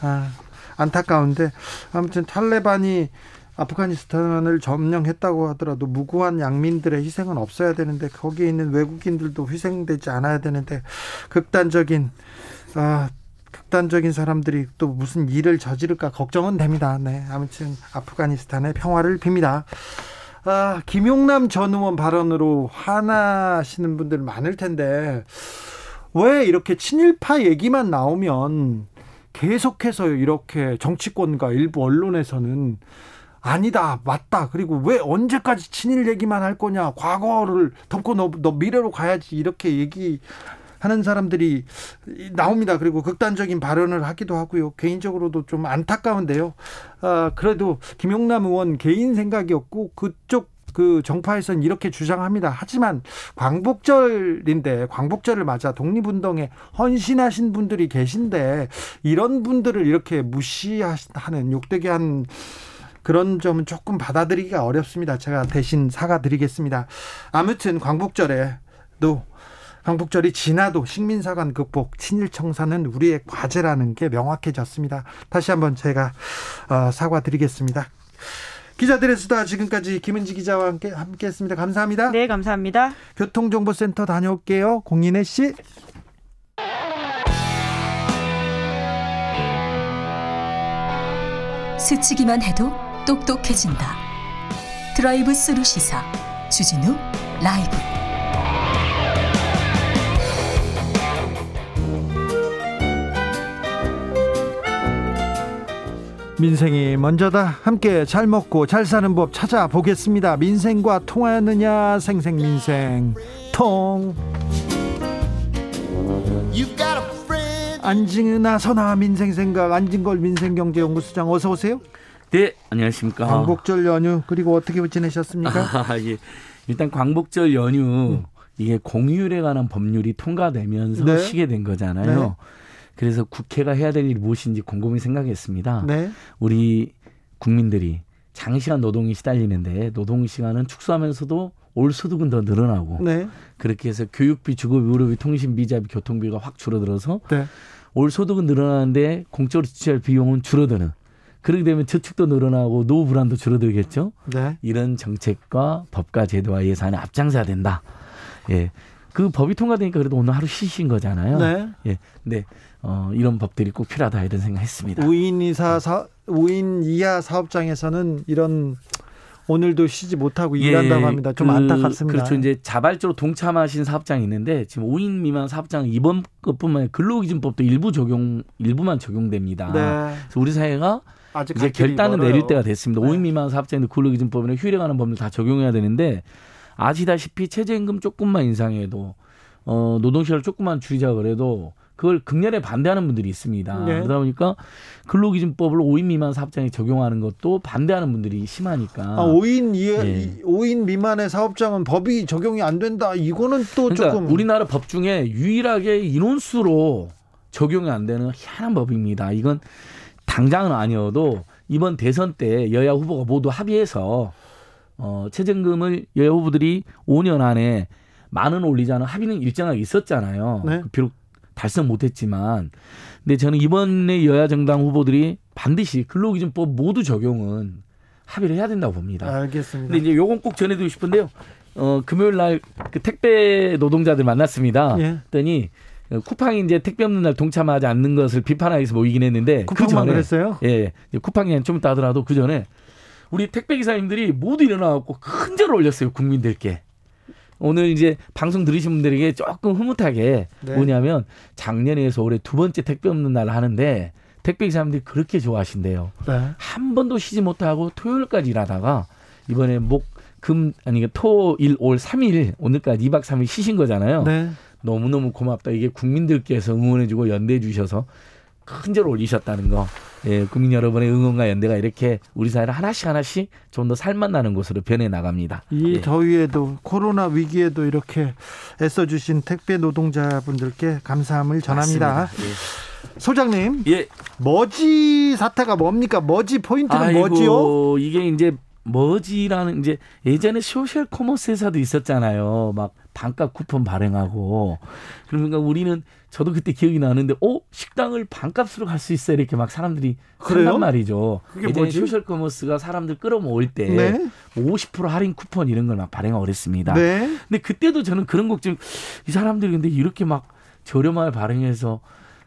아 안타까운데 아무튼 탈레반이 아프가니스탄을 점령했다고 하더라도 무고한 양민들의 희생은 없어야 되는데 거기에 있는 외국인들도 희생되지 않아야 되는데 극단적인 아 극단적인 사람들이 또 무슨 일을 저지를까 걱정은 됩니다. 네. 아무튼 아프가니스탄의 평화를 빕니다. 아, 김용남 전 의원 발언으로 화나시는 분들 많을 텐데 왜 이렇게 친일파 얘기만 나오면 계속해서 이렇게 정치권과 일부 언론에서는 아니다, 맞다. 그리고 왜 언제까지 친일 얘기만 할 거냐? 과거를 덮고 너, 너 미래로 가야지. 이렇게 얘기 하는 사람들이 나옵니다. 그리고 극단적인 발언을 하기도 하고요. 개인적으로도 좀 안타까운데요. 아, 그래도 김용남 의원 개인 생각이었고 그쪽 그 정파에서는 이렇게 주장합니다. 하지만 광복절인데 광복절을 맞아 독립운동에 헌신하신 분들이 계신데 이런 분들을 이렇게 무시하는 욕되게 한 그런 점은 조금 받아들이기가 어렵습니다. 제가 대신 사과드리겠습니다. 아무튼 광복절에도 광복절이 지나도 식민사관 극복, 친일 청산은 우리의 과제라는 게 명확해졌습니다. 다시 한번 제가 어, 사과드리겠습니다. 기자들의 수다 지금까지 김은지 기자와 함께 함께했습니다. 감사합니다. 네, 감사합니다. 교통정보센터 다녀올게요. 공인혜 씨. 스치기만 해도 똑똑해진다. 드라이브 스루 시사 주진우 라이브. 민생이 먼저다. 함께 잘 먹고 잘 사는 법 찾아보겠습니다. 민생과 통하느냐 생생 민생 통. 안징은아 선아 민생생각 안진걸 민생경제연구소장 어서 오세요. 네 안녕하십니까. 광복절 연휴 그리고 어떻게 지내셨습니까? 아, 예. 일단 광복절 연휴 음. 이게 공휴일에 관한 법률이 통과되면서 네. 쉬게 된 거잖아요. 네. 그래서 국회가 해야 될 일이 무엇인지 곰곰이 생각했습니다. 네. 우리 국민들이 장시간 노동이 시달리는데 노동 시간은 축소하면서도 올 소득은 더 늘어나고 네. 그렇게 해서 교육비, 주거비, 의료비, 통신비, 자비, 교통비가 확 줄어들어서 네. 올 소득은 늘어나는데 공적으로 지출할 비용은 줄어드는 그렇게 되면 저축도 늘어나고 노후 불안도 줄어들겠죠. 네. 이런 정책과 법과 제도와 예산에 앞장서야 된다. 예. 그 법이 통과되니까 그래도 오늘 하루 쉬신 거잖아요. 네. 예. 근데 어, 이런 법들이 꼭 필요하다 이런 생각했습니다. 5인 이사 사 5인 이하 사업장에서는 이런 오늘도 쉬지 못하고 예, 일한다고 합니다. 좀 그, 안타깝습니다. 그렇죠. 이제 자발적으로 동참하신 사업장이 있는데 지금 5인 미만 사업장 이번 것뿐만 아니라 근로기준법도 일부 적용 일부만 적용됩니다. 네. 그래서 우리 사회가 이제 결단을 멀어요. 내릴 때가 됐습니다. 네. 5인 미만 사업장인데 근로기준법이나 휴일에 관한 법률 다 적용해야 되는데 아시다시피 최저임금 조금만 인상해도 어 노동시간을 조금만 줄이자 그래도 그걸 극렬에 반대하는 분들이 있습니다. 네. 그러다 보니까 근로기준법을 5인 미만 사업장에 적용하는 것도 반대하는 분들이 심하니까. 아, 5인 이, 네. 5인 미만의 사업장은 법이 적용이 안 된다. 이거는 또 그러니까 조금 우리나라 법 중에 유일하게 인원수로 적용이 안 되는 희한한 법입니다. 이건 당장은 아니어도 이번 대선 때 여야 후보가 모두 합의해서 어, 최저임금을 여야 후보들이 5년 안에 만원 올리자는 합의는 일정하게 있었잖아요. 네. 비록 달성 못했지만, 근데 저는 이번에 여야 정당 후보들이 반드시 근로기준법 모두 적용은 합의를 해야 된다고 봅니다. 알겠습니다. 근데 이제 요건 꼭 전해드리고 싶은데요. 어, 금요일 날 그 택배 노동자들 만났습니다. 예. 그랬더니 쿠팡이 이제 택배 없는 날 동참하지 않는 것을 비판하기 위해서 모이긴 했는데 그 전에 그랬어요? 예, 쿠팡이 좀 이따 하더라도 그 전에 우리 택배 기사님들이 모두 일어나갖고 큰 절을 올렸어요 국민들께. 오늘 이제 방송 들으신 분들에게 조금 흐뭇하게 네. 뭐냐면 작년에서 올해 두 번째 택배 없는 날 하는데 택배 기사님들이 그렇게 좋아하신대요. 네. 한 번도 쉬지 못하고 토요일까지 일하다가 이번에 목, 금, 아니, 토, 일, 올 3일, 오늘까지 2박 3일 쉬신 거잖아요. 네. 너무너무 고맙다. 이게 국민들께서 응원해주고 연대해 주셔서 큰절 올리셨다는 거. 예, 국민 여러분의 응원과 연대가 이렇게 우리 사회를 하나씩 하나씩 좀 더 살맛나는 곳으로 변해 나갑니다. 이 예. 더위에도 코로나 위기에도 이렇게 애써주신 택배 노동자분들께 감사함을 전합니다. 예. 소장님, 예. 머지 사태가 뭡니까? 머지 포인트는 아이고, 뭐지요? 이게 이제 머지라는 이제 예전에 소셜 커머스 회사도 있었잖아요. 막 반값 쿠폰 발행하고 그러니까 우리는 저도 그때 기억이 나는데 어 식당을 반값으로 갈 수 있어 이렇게 막 사람들이 그런 말이죠. 예전에? 소셜 커머스가 사람들 끌어모을 때 네? 50% 할인 쿠폰 이런 걸 막 발행하고 그랬습니다. 네? 근데 그때도 저는 그런 걱정 이 사람들이 근데 이렇게 막 저렴하게 발행해서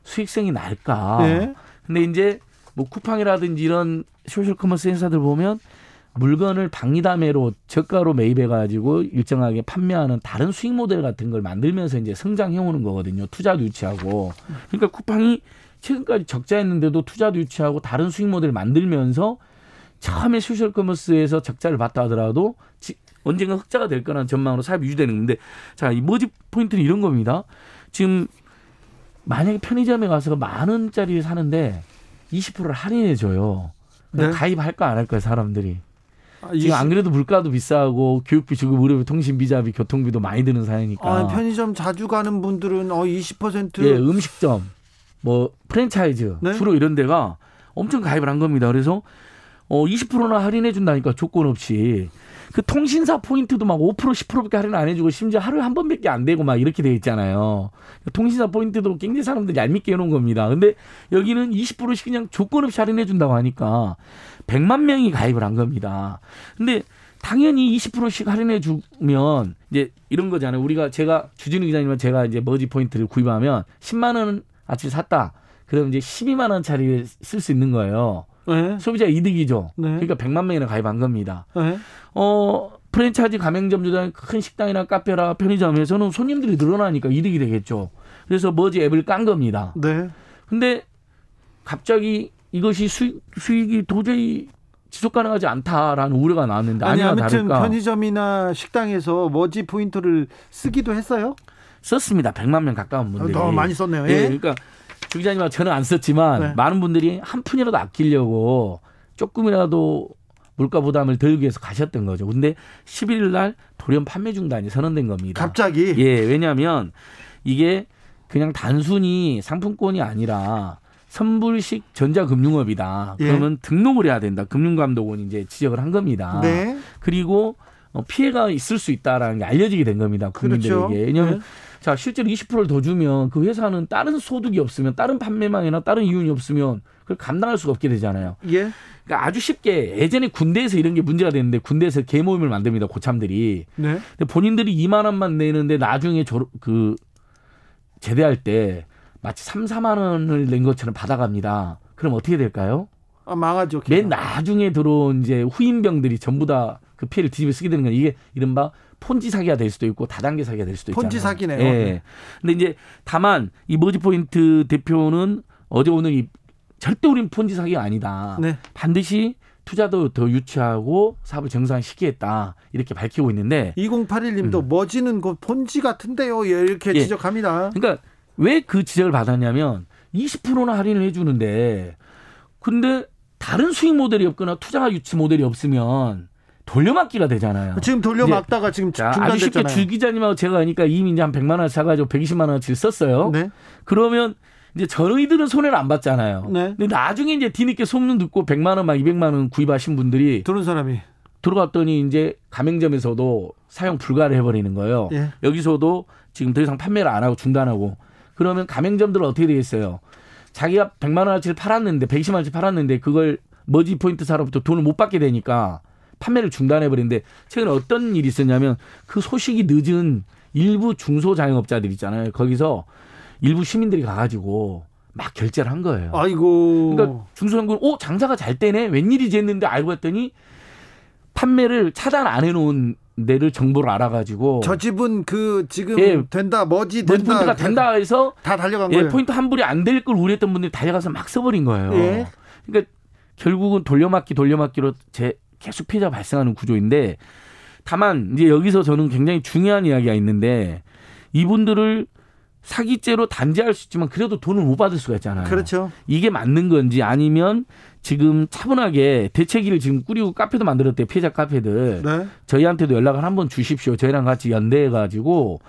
수익성이 날까? 네? 근데 이제 뭐 쿠팡이라든지 이런 소셜 커머스 회사들 보면 물건을 박리다매로 저가로 매입해 가지고 일정하게 판매하는 다른 수익 모델 같은 걸 만들면서 이제 성장해 오는 거거든요. 투자도 유치하고. 그러니까 쿠팡이 최근까지 적자였는데도 투자도 유치하고 다른 수익 모델을 만들면서 처음에 소셜 커머스에서 적자를 봤다 하더라도 언젠가 흑자가 될 거라는 전망으로 사업이 유지되는 건데 자, 이 머지 포인트는 이런 겁니다. 지금 만약에 편의점에 가서 만 원짜리 사는데 20%를 할인해 줘요. 네? 가입할까 안 할까요, 사람들이? 아, 지금 안 그래도 물가도 비싸고 교육비 주거 의료비 통신비 자비 교통비도 많이 드는 사회니까. 아, 편의점 자주 가는 분들은 어 20%. 예, 음식점 뭐 프랜차이즈 네? 주로 이런 데가 엄청 가입을 한 겁니다. 그래서 어 20%나 할인해 준다니까 조건 없이. 그 통신사 포인트도 막 5% 10%밖에 할인 안 해주고 심지어 하루에 한 번밖에 안 되고 막 이렇게 돼 있잖아요. 통신사 포인트도 굉장히 사람들이 얄밉게 해놓은 겁니다. 근데 여기는 20%씩 그냥 조건 없이 할인해 준다고 하니까 100만 명이 가입을 한 겁니다. 근데 당연히 20%씩 할인해 주면 이제 이런 거잖아요. 우리가 제가 주진우 기자님은 제가 이제 머지 포인트를 구입하면 10만 원 아치 샀다. 그럼 이제 12만 원짜리 쓸 수 있는 거예요. 네. 소비자 이득이죠. 네. 그러니까 100만 명이나 가입한 겁니다. 네. 어, 프랜차이즈 가맹점주나 큰 식당이나 카페나 편의점에서는 손님들이 늘어나니까 이득이 되겠죠. 그래서 머지 앱을 깐 겁니다. 네. 근데 갑자기 이것이 수익, 수익이 도저히 지속 가능하지 않다라는 우려가 나왔는데 아니 아무튼 다를까. 편의점이나 식당에서 머지 포인트를 쓰기도 했어요? 썼습니다. 100만 명 가까운 분들이. 더 많이 썼네요. 예. 예. 그러니까 주 기자님과 저는 안 썼지만 네. 많은 분들이 한 푼이라도 아끼려고 조금이라도 물가 부담을 덜기 위해서 가셨던 거죠. 근데 11일 날 돌연 판매 중단이 선언된 겁니다. 갑자기? 예, 왜냐하면 이게 그냥 단순히 상품권이 아니라 선불식 전자금융업이다. 예. 그러면 등록을 해야 된다. 금융감독원이 이제 지적을 한 겁니다. 네. 그리고 어, 피해가 있을 수 있다라는 게 알려지게 된 겁니다. 국민들에게. 그렇죠. 왜냐하면 네. 자 실제로 20%를 더 주면 그 회사는 다른 소득이 없으면 다른 판매망이나 다른 이윤이 없으면 그걸 감당할 수가 없게 되잖아요. 예. 그러니까 아주 쉽게 예전에 군대에서 이런 게 문제가 됐는데 군대에서 개모임을 만듭니다 고참들이. 네. 근데 본인들이 2만 원만 내는데 나중에 졸업 그 제대할 때 마치 3, 4만 원을 낸 것처럼 받아갑니다. 그럼 어떻게 될까요? 아, 망하죠. 맨 나중에 들어온 이제 후임병들이 전부 다 그 피해를 뒤집어 쓰게 되는 건 이게 이른바 폰지 사기가 될 수도 있고 다단계 사기가 될 수도 있잖아요. 폰지 사기네요. 예. 근데 이제 다만 이 머지 포인트 대표는 어제 오늘 이 절대 우린 폰지 사기가 아니다. 네. 반드시 투자도 더 유치하고 사업을 정상시키겠다 이렇게 밝히고 있는데 2081님도 음. 머지는 그 폰지 같은데요 이렇게 예. 지적합니다. 그러니까 왜 그 지적을 받았냐면 20%나 할인을 해주는데 근데 다른 수익 모델이 없거나 투자 유치 모델이 없으면 돌려막기가 되잖아요. 지금 돌려막다가 지금 중단됐잖아요. 아주 쉽게 주 기자님하고 제가 하니까 이미 이제 한 100만 원 사가지고 120만 원어치 썼어요. 네. 그러면 이제 저희들은 손해를 안 받잖아요. 네. 근데 나중에 이제 뒤늦게 소문 듣고 100만 원, 막 200만 원 구입하신 분들이 들은 사람이 들어갔더니 이제 가맹점에서도 사용 불가를 해버리는 거예요. 예. 여기서도 지금 더 이상 판매를 안 하고 중단하고 그러면 가맹점들은 어떻게 되겠어요? 자기가 100만 원어치를 팔았는데 120만 원어치 팔았는데 그걸 머지 포인트 사로부터 돈을 못 받게 되니까 판매를 중단해 버리는데 최근에 어떤 일이 있었냐면 그 소식이 늦은 일부 중소자영업자들 있잖아요. 거기서 일부 시민들이 가가지고 막 결제를 한 거예요. 아이고. 그러니까 중소상권, 오 장사가 잘 되네. 웬일이지 했는데 알고 봤더니 판매를 차단 안 해놓은 데를 정보를 알아가지고 저 집은 그 지금 예, 된다 뭐지 된다 포인트가 된다 해서 다 달려간 예, 거예요. 포인트 환불이 안 될 걸 우려했던 분들이 달려가서 막 써버린 거예요. 예. 그러니까 결국은 돌려막기 돌려막기로 제 계속 피해자 발생하는 구조인데 다만 이제 여기서 저는 굉장히 중요한 이야기가 있는데 이분들을 사기죄로 단죄할 수 있지만 그래도 돈을 못 받을 수가 있잖아요. 그렇죠. 이게 맞는 건지 아니면 지금 차분하게 대책위를 지금 꾸리고 카페도 만들었대요. 피해자 카페들. 네. 저희한테도 연락을 한번 주십시오. 저희랑 같이 연대해 가지고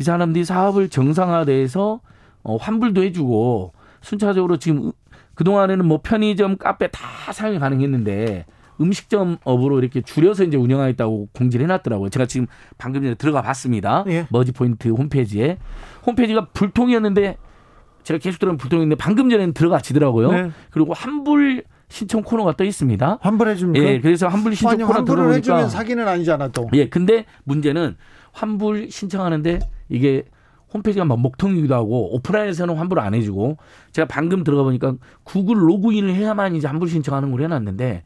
이 사람들이 사업을 정상화돼서 어, 환불도 해주고 순차적으로 지금 그 동안에는 뭐 편의점, 카페 다 사용이 가능했는데 음식점 업으로 이렇게 줄여서 이제 운영하겠다고 공지를 해놨더라고요. 제가 지금 방금 전에 들어가 봤습니다. 예. 머지포인트 홈페이지에. 홈페이지가 불통이었는데 제가 계속 들어면 불통이었는데 방금 전에는 들어가지더라고요. 네. 그리고 환불 신청 코너가 떠 있습니다. 환불해 줍니까? 예, 그래서 환불 신청 아니, 코너 들어보니까 해주면 사기는 아니잖아 또. 예, 근데 문제는 환불 신청하는데 이게 홈페이지가 막 먹통이기도 하고 오프라인에서는 환불 안 해주고 제가 방금 들어가 보니까 구글 로그인을 해야만 이제 환불 신청하는 걸 해놨는데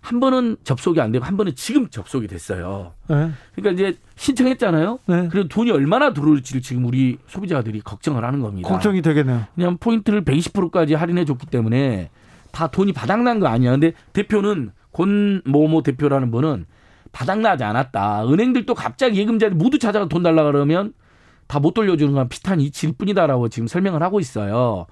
한 번은 접속이 안 되고 한 번은 지금 접속이 됐어요. 네. 그러니까 이제 신청했잖아요. 네. 그래도 돈이 얼마나 들어올지를 지금 우리 소비자들이 걱정을 하는 겁니다. 걱정이 되겠네요. 그냥 포인트를 120%까지 할인해 줬기 때문에 다 돈이 바닥난 거 아니야. 근데 대표는 권모모 대표라는 분은 바닥나지 않았다. 은행들도 갑자기 예금자들 모두 찾아가 돈 달라 그러면 다 못 돌려주는 건 비슷한 이치일 뿐이다라고 지금 설명을 하고 있어요.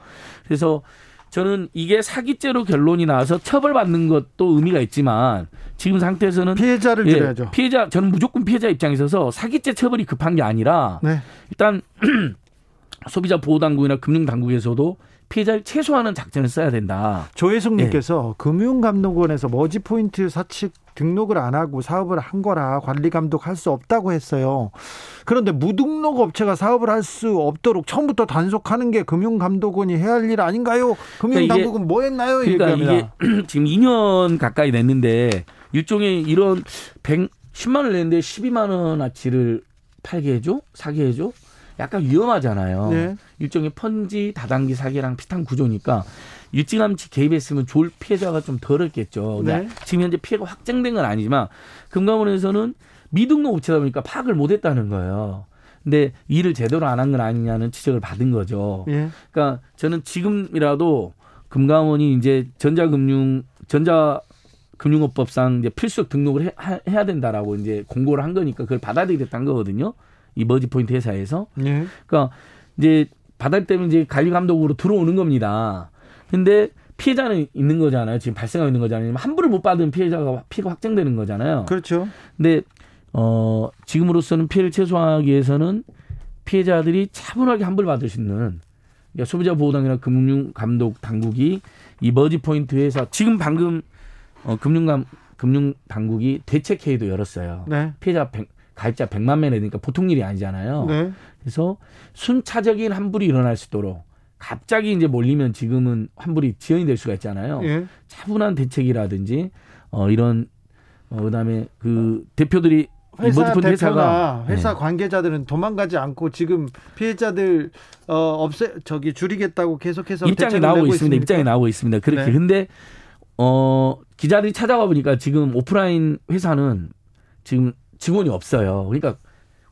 그래서 저는 이게 사기죄로 결론이 나와서 처벌받는 것도 의미가 있지만 지금 상태에서는 피해자를 예, 들어야죠. 피해자 저는 무조건 피해자 입장에 있어서 사기죄 처벌이 급한 게 아니라 네. 일단 소비자 보호 당국이나 금융 당국에서도 피해자를 최소화하는 작전을 써야 된다. 조혜숙님께서 예. 금융감독원에서 머지 포인트 사측 등록을 안 하고 사업을 한 거라 관리 감독할 수 없다고 했어요. 그런데 무등록 업체가 사업을 할 수 없도록 처음부터 단속하는 게 금융감독원이 해야 할 일 아닌가요? 금융당국은 그러니까 뭐 했나요? 그러니까 이게 지금 2년 가까이 됐는데 일종의 이런 110만 원 냈는데 12만 원어치를 팔게 해줘? 사게 해줘? 약간 위험하잖아요. 네. 일종의 펀지 다단계 사기랑 비슷한 구조니까 일찌감치 개입했으면 좋을 피해자가 좀 덜었겠죠. 네. 지금 현재 피해가 확정된 건 아니지만 금감원에서는 미등록 업체다 보니까 파악을 못했다는 거예요. 근데 일을 제대로 안 한 건 아니냐는 지적을 받은 거죠. 예. 그러니까 저는 지금이라도 금감원이 이제 전자금융 전자 금융업법상 이제 필수적 등록을 해, 해야 된다라고 이제 공고를 한 거니까 그걸 받아들이겠다는 거거든요. 이 머지 포인트 회사에서. 예. 그러니까 이제 때면 이제 관리 감독으로 들어오는 겁니다. 근데 피해자는 있는 거잖아요. 지금 발생하고 있는 거잖아요. 환불을 못 받은 피해자가 피해가 확정되는 거잖아요. 그렇죠. 근데 어 지금으로서는 피해를 최소화하기 위해서는 피해자들이 차분하게 환불 받을 수 있는 그러니까 소비자 보호당이나 금융 감독 당국이 이 머지 포인트 회사 지금 방금 어 금융감 금융 당국이 대책 회의도 열었어요. 네. 피해자 100, 가입자 100만 명이 되니까 보통 일이 아니잖아요. 네. 그래서 순차적인 환불이 일어날 수 있도록 갑자기 이제 몰리면 지금은 환불이 지연이 될 수가 있잖아요. 예. 차분한 대책이라든지 어 이런 어 그다음에 그 대표들이 회사 대표나 회사가 회사 네. 관계자들은 도망가지 않고 지금 피해자들 어 없애 저기 줄이겠다고 계속해서 입장이 나오고 있습니다. 있습니까? 입장이 나오고 있습니다. 그렇게 네. 근데 어 기자들이 찾아가 보니까 지금 오프라인 회사는 지금 직원이 없어요. 그러니까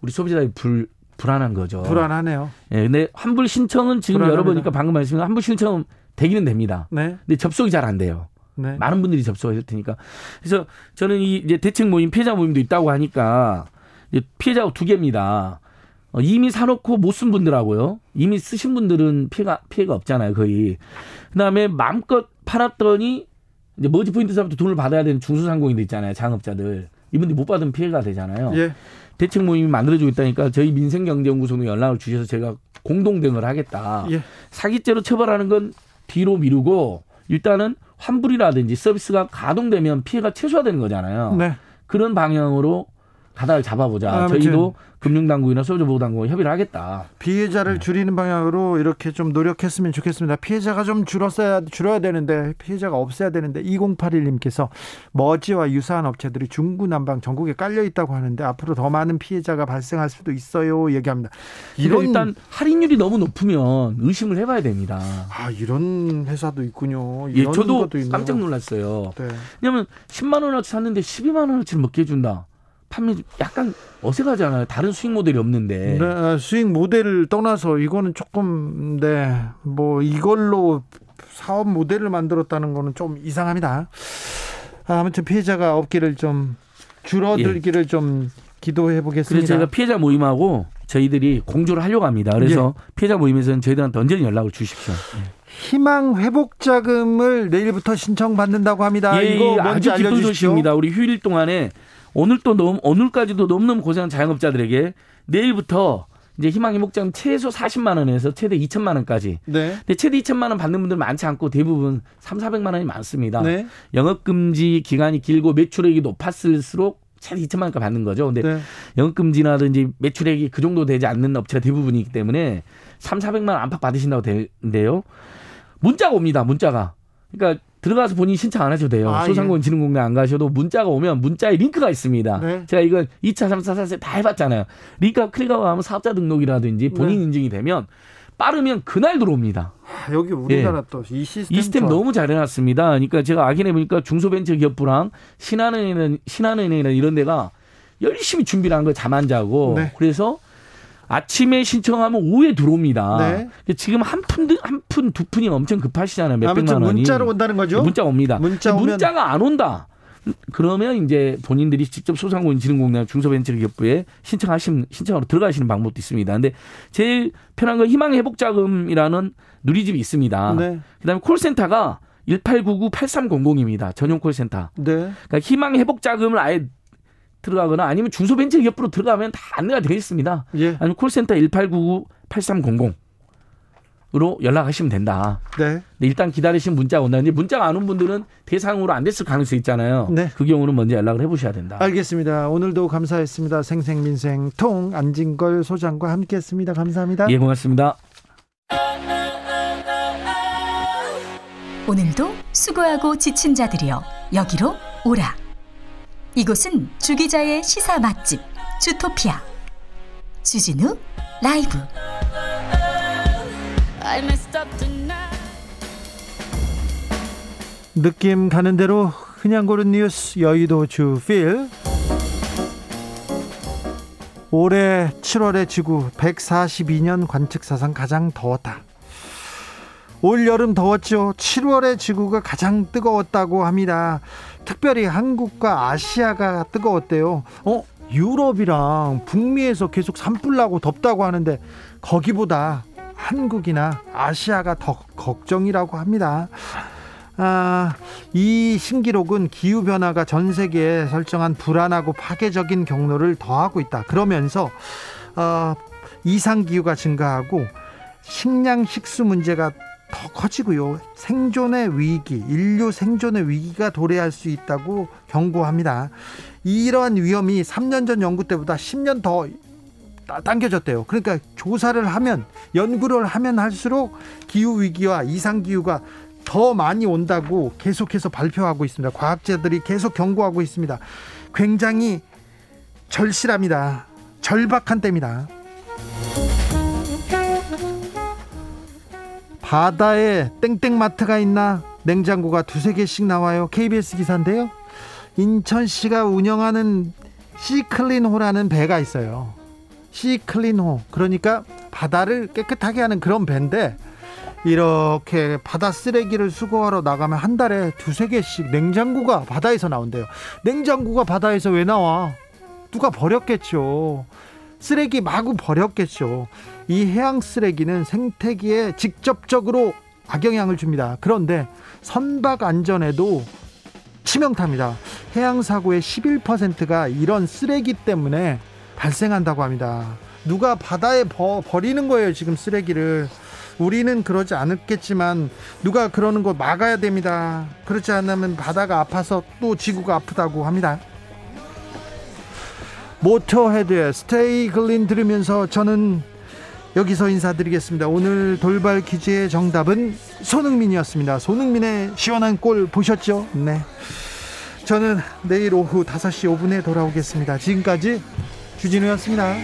우리 소비자들이 불 불안한 거죠. 불안하네요. 예, 근데 환불 신청은 지금 불안합니다. 열어보니까 방금 말씀하신 환불 신청 되기는 됩니다. 네. 근데 접속이 잘 안 돼요. 네. 많은 분들이 접속을 할 테니까. 그래서 저는 이 이제 대책 모임, 피해자 모임도 있다고 하니까 피해자가 두 개입니다. 어, 이미 사놓고 못 쓴 분들하고요. 이미 쓰신 분들은 피해가 피해가 없잖아요, 거의. 그 다음에 마음껏 팔았더니 이제 머지 포인트 사부터 돈을 받아야 되는 중소상공인들 있잖아요, 장업자들. 이분들이 못 받으면 피해가 되잖아요. 예. 대책 모임이 만들어지고 있다니까 저희 민생경제연구소는 연락을 주셔서 제가 공동 대응을 하겠다. 예. 사기죄로 처벌하는 건 뒤로 미루고 일단은 환불이라든지 서비스가 가동되면 피해가 최소화되는 거잖아요. 네. 그런 방향으로 가닥을 잡아보자. 아, 저희도 금융당국이나 소유보호당국과 협의를 하겠다. 피해자를 네. 줄이는 방향으로 이렇게 좀 노력했으면 좋겠습니다. 피해자가 좀 줄었어야 줄어야 되는데 피해자가 없어야 되는데 2081님께서 머지와 유사한 업체들이 중구난방 전국에 깔려 있다고 하는데 앞으로 더 많은 피해자가 발생할 수도 있어요. 얘기합니다. 이런 일단 할인율이 너무 높으면 의심을 해봐야 됩니다. 아 이런 회사도 있군요. 예, 저도 깜짝 놀랐어요. 네. 왜냐하면 10만 원어치 샀는데 12만 원어치를 먹게 해준다. 판매 약간 어색하잖아요. 다른 수익 모델이 없는데. 네, 아, 수익 모델을 떠나서 이거는 조금 네, 뭐 이걸로 사업 모델을 만들었다는 거는 좀 이상합니다. 아, 아무튼 피해자가 없기를 좀 줄어들기를 예. 좀 기도해 보겠습니다. 그래서 제가 피해자 모임하고 저희들이 공조를 하려고 합니다. 그래서 예. 피해자 모임에서는 저희들한테 언제든 연락을 주십시오. 예. 희망 회복 자금을 내일부터 신청받는다고 합니다. 예, 이거 아주 기쁜 소식입니다. 우리 휴일 동안에 오늘 또 너무 오늘까지도 너무너무 고생한 자영업자들에게 내일부터 이제 희망의 목장 최소 40만 원에서 최대 2천만 원까지. 네. 근데 최대 2천만 원 받는 분들 많지 않고 대부분 3, 400만 원이 많습니다. 네. 영업 금지 기간이 길고 매출액이 높았을수록 최대 2천만 원까지 받는 거죠. 근데 네. 영업 금지나든지 매출액이 그 정도 되지 않는 업체가 대부분이기 때문에 3, 400만 원 안팎 받으신다고 되는데요. 문자가 옵니다. 문자가. 그러니까 들어가서 본인 신청 안 하셔도 돼요. 아, 예. 소상공인진흥공단 안 가셔도 문자가 오면 문자에 링크가 있습니다. 네. 제가 이건 2차, 3차, 4차 다 해봤잖아요. 링크가 클릭하고 하면 사업자 등록이라든지 본인 네. 인증이 되면 빠르면 그날 들어옵니다. 아, 여기 우리나라 예. 또이 시스템 이 시스템 너무 잘 해놨습니다. 그러니까 제가 확인해 보니까 중소벤처기업부랑 신한은행이나 신한은행이나 이런 데가 열심히 준비를 한거잠안 자고 네. 그래서 아침에 신청하면 오후에 들어옵니다. 네. 지금 한 푼, 한 푼, 두 푼이 엄청 급하시잖아요. 몇백만 원이. 문자로 온다는 거죠? 문자 옵니다. 문자 오면... 문자가 안 온다. 그러면 이제 본인들이 직접 소상공인진흥공단 중소벤처기업부에 신청하시면 신청으로 들어가시는 방법도 있습니다. 근데 제일 편한 건 희망회복자금이라는 누리집이 있습니다. 네. 그다음에 콜센터가 1899-8300입니다. 전용 콜센터. 네. 그러니까 희망 회복 자금을 아예 들어가거나 아니면 중소벤처기업부로 들어가면 다 안내가 되어 있습니다. 예. 아니면 콜센터 1899-8300 으로 연락하시면 된다. 네. 일단 기다리시면 문자가 온다. 근데 문자가 안 온 분들은 대상으로 안 됐을 가능성이 있잖아요. 네. 그 경우는 먼저 연락을 해보셔야 된다. 알겠습니다. 오늘도 감사했습니다. 생생민생 통 안진걸 소장과 함께했습니다. 감사합니다. 예, 고맙습니다. 오늘도 수고하고 지친 자들이여 여기로 오라. 이곳은 주기자의 시사 맛집 주토피아 주진우 라이브 느낌 가는 대로 그냥 고른 뉴스 여의도 주필 올해 7월의 지구 142년 관측 사상 가장 더웠다. 올 여름 더웠죠. 7월의 지구가 가장 뜨거웠다고 합니다. 특별히 한국과 아시아가 뜨거웠대요. 어? 유럽이랑 북미에서 계속 산불 나고 덥다고 하는데 거기보다 한국이나 아시아가 더 걱정이라고 합니다. 아, 이 신기록은 기후변화가 전 세계에 설정한 불안하고 파괴적인 경로를 더하고 있다. 그러면서, 어, 이상기후가 증가하고 식량 식수 문제가 더 커지고요. 생존의 위기, 인류 생존의 위기가 도래할 수 있다고 경고합니다. 이러한 위험이 3년 전 연구 때보다 10년 더 당겨졌대요. 그러니까 조사를 하면 연구를 하면 할수록 기후 위기와 이상 기후가 더 많이 온다고 계속해서 발표하고 있습니다. 과학자들이 계속 경고하고 있습니다. 굉장히 절실합니다. 절박한 때입니다. 바다에 땡땡마트가 있나 냉장고가 두세 개씩 나와요. KBS 기사인데요. 인천시가 운영하는 시클린호라는 배가 있어요. 시클린호 그러니까 바다를 깨끗하게 하는 그런 배인데 이렇게 바다 쓰레기를 수거하러 나가면 한 달에 두세 개씩 냉장고가 바다에서 나온대요. 냉장고가 바다에서 왜 나와? 누가 버렸겠죠. 쓰레기 마구 버렸겠죠. 이 해양 쓰레기는 생태계에 직접적으로 악영향을 줍니다. 그런데 선박 안전에도 치명타입니다. 해양 사고의 11%가 이런 쓰레기 때문에 발생한다고 합니다. 누가 바다에 버, 버리는 거예요, 지금 쓰레기를. 우리는 그러지 않았겠지만 누가 그러는 거 막아야 됩니다. 그렇지 않으면 바다가 아파서 또 지구가 아프다고 합니다. 모터헤드의 스테이 글린 들으면서 저는 여기서 인사드리겠습니다. 오늘 돌발 퀴즈의 정답은 손흥민이었습니다. 손흥민의 시원한 골 보셨죠? 네. 저는 내일 오후 5시 5분에 돌아오겠습니다. 지금까지 주진우였습니다.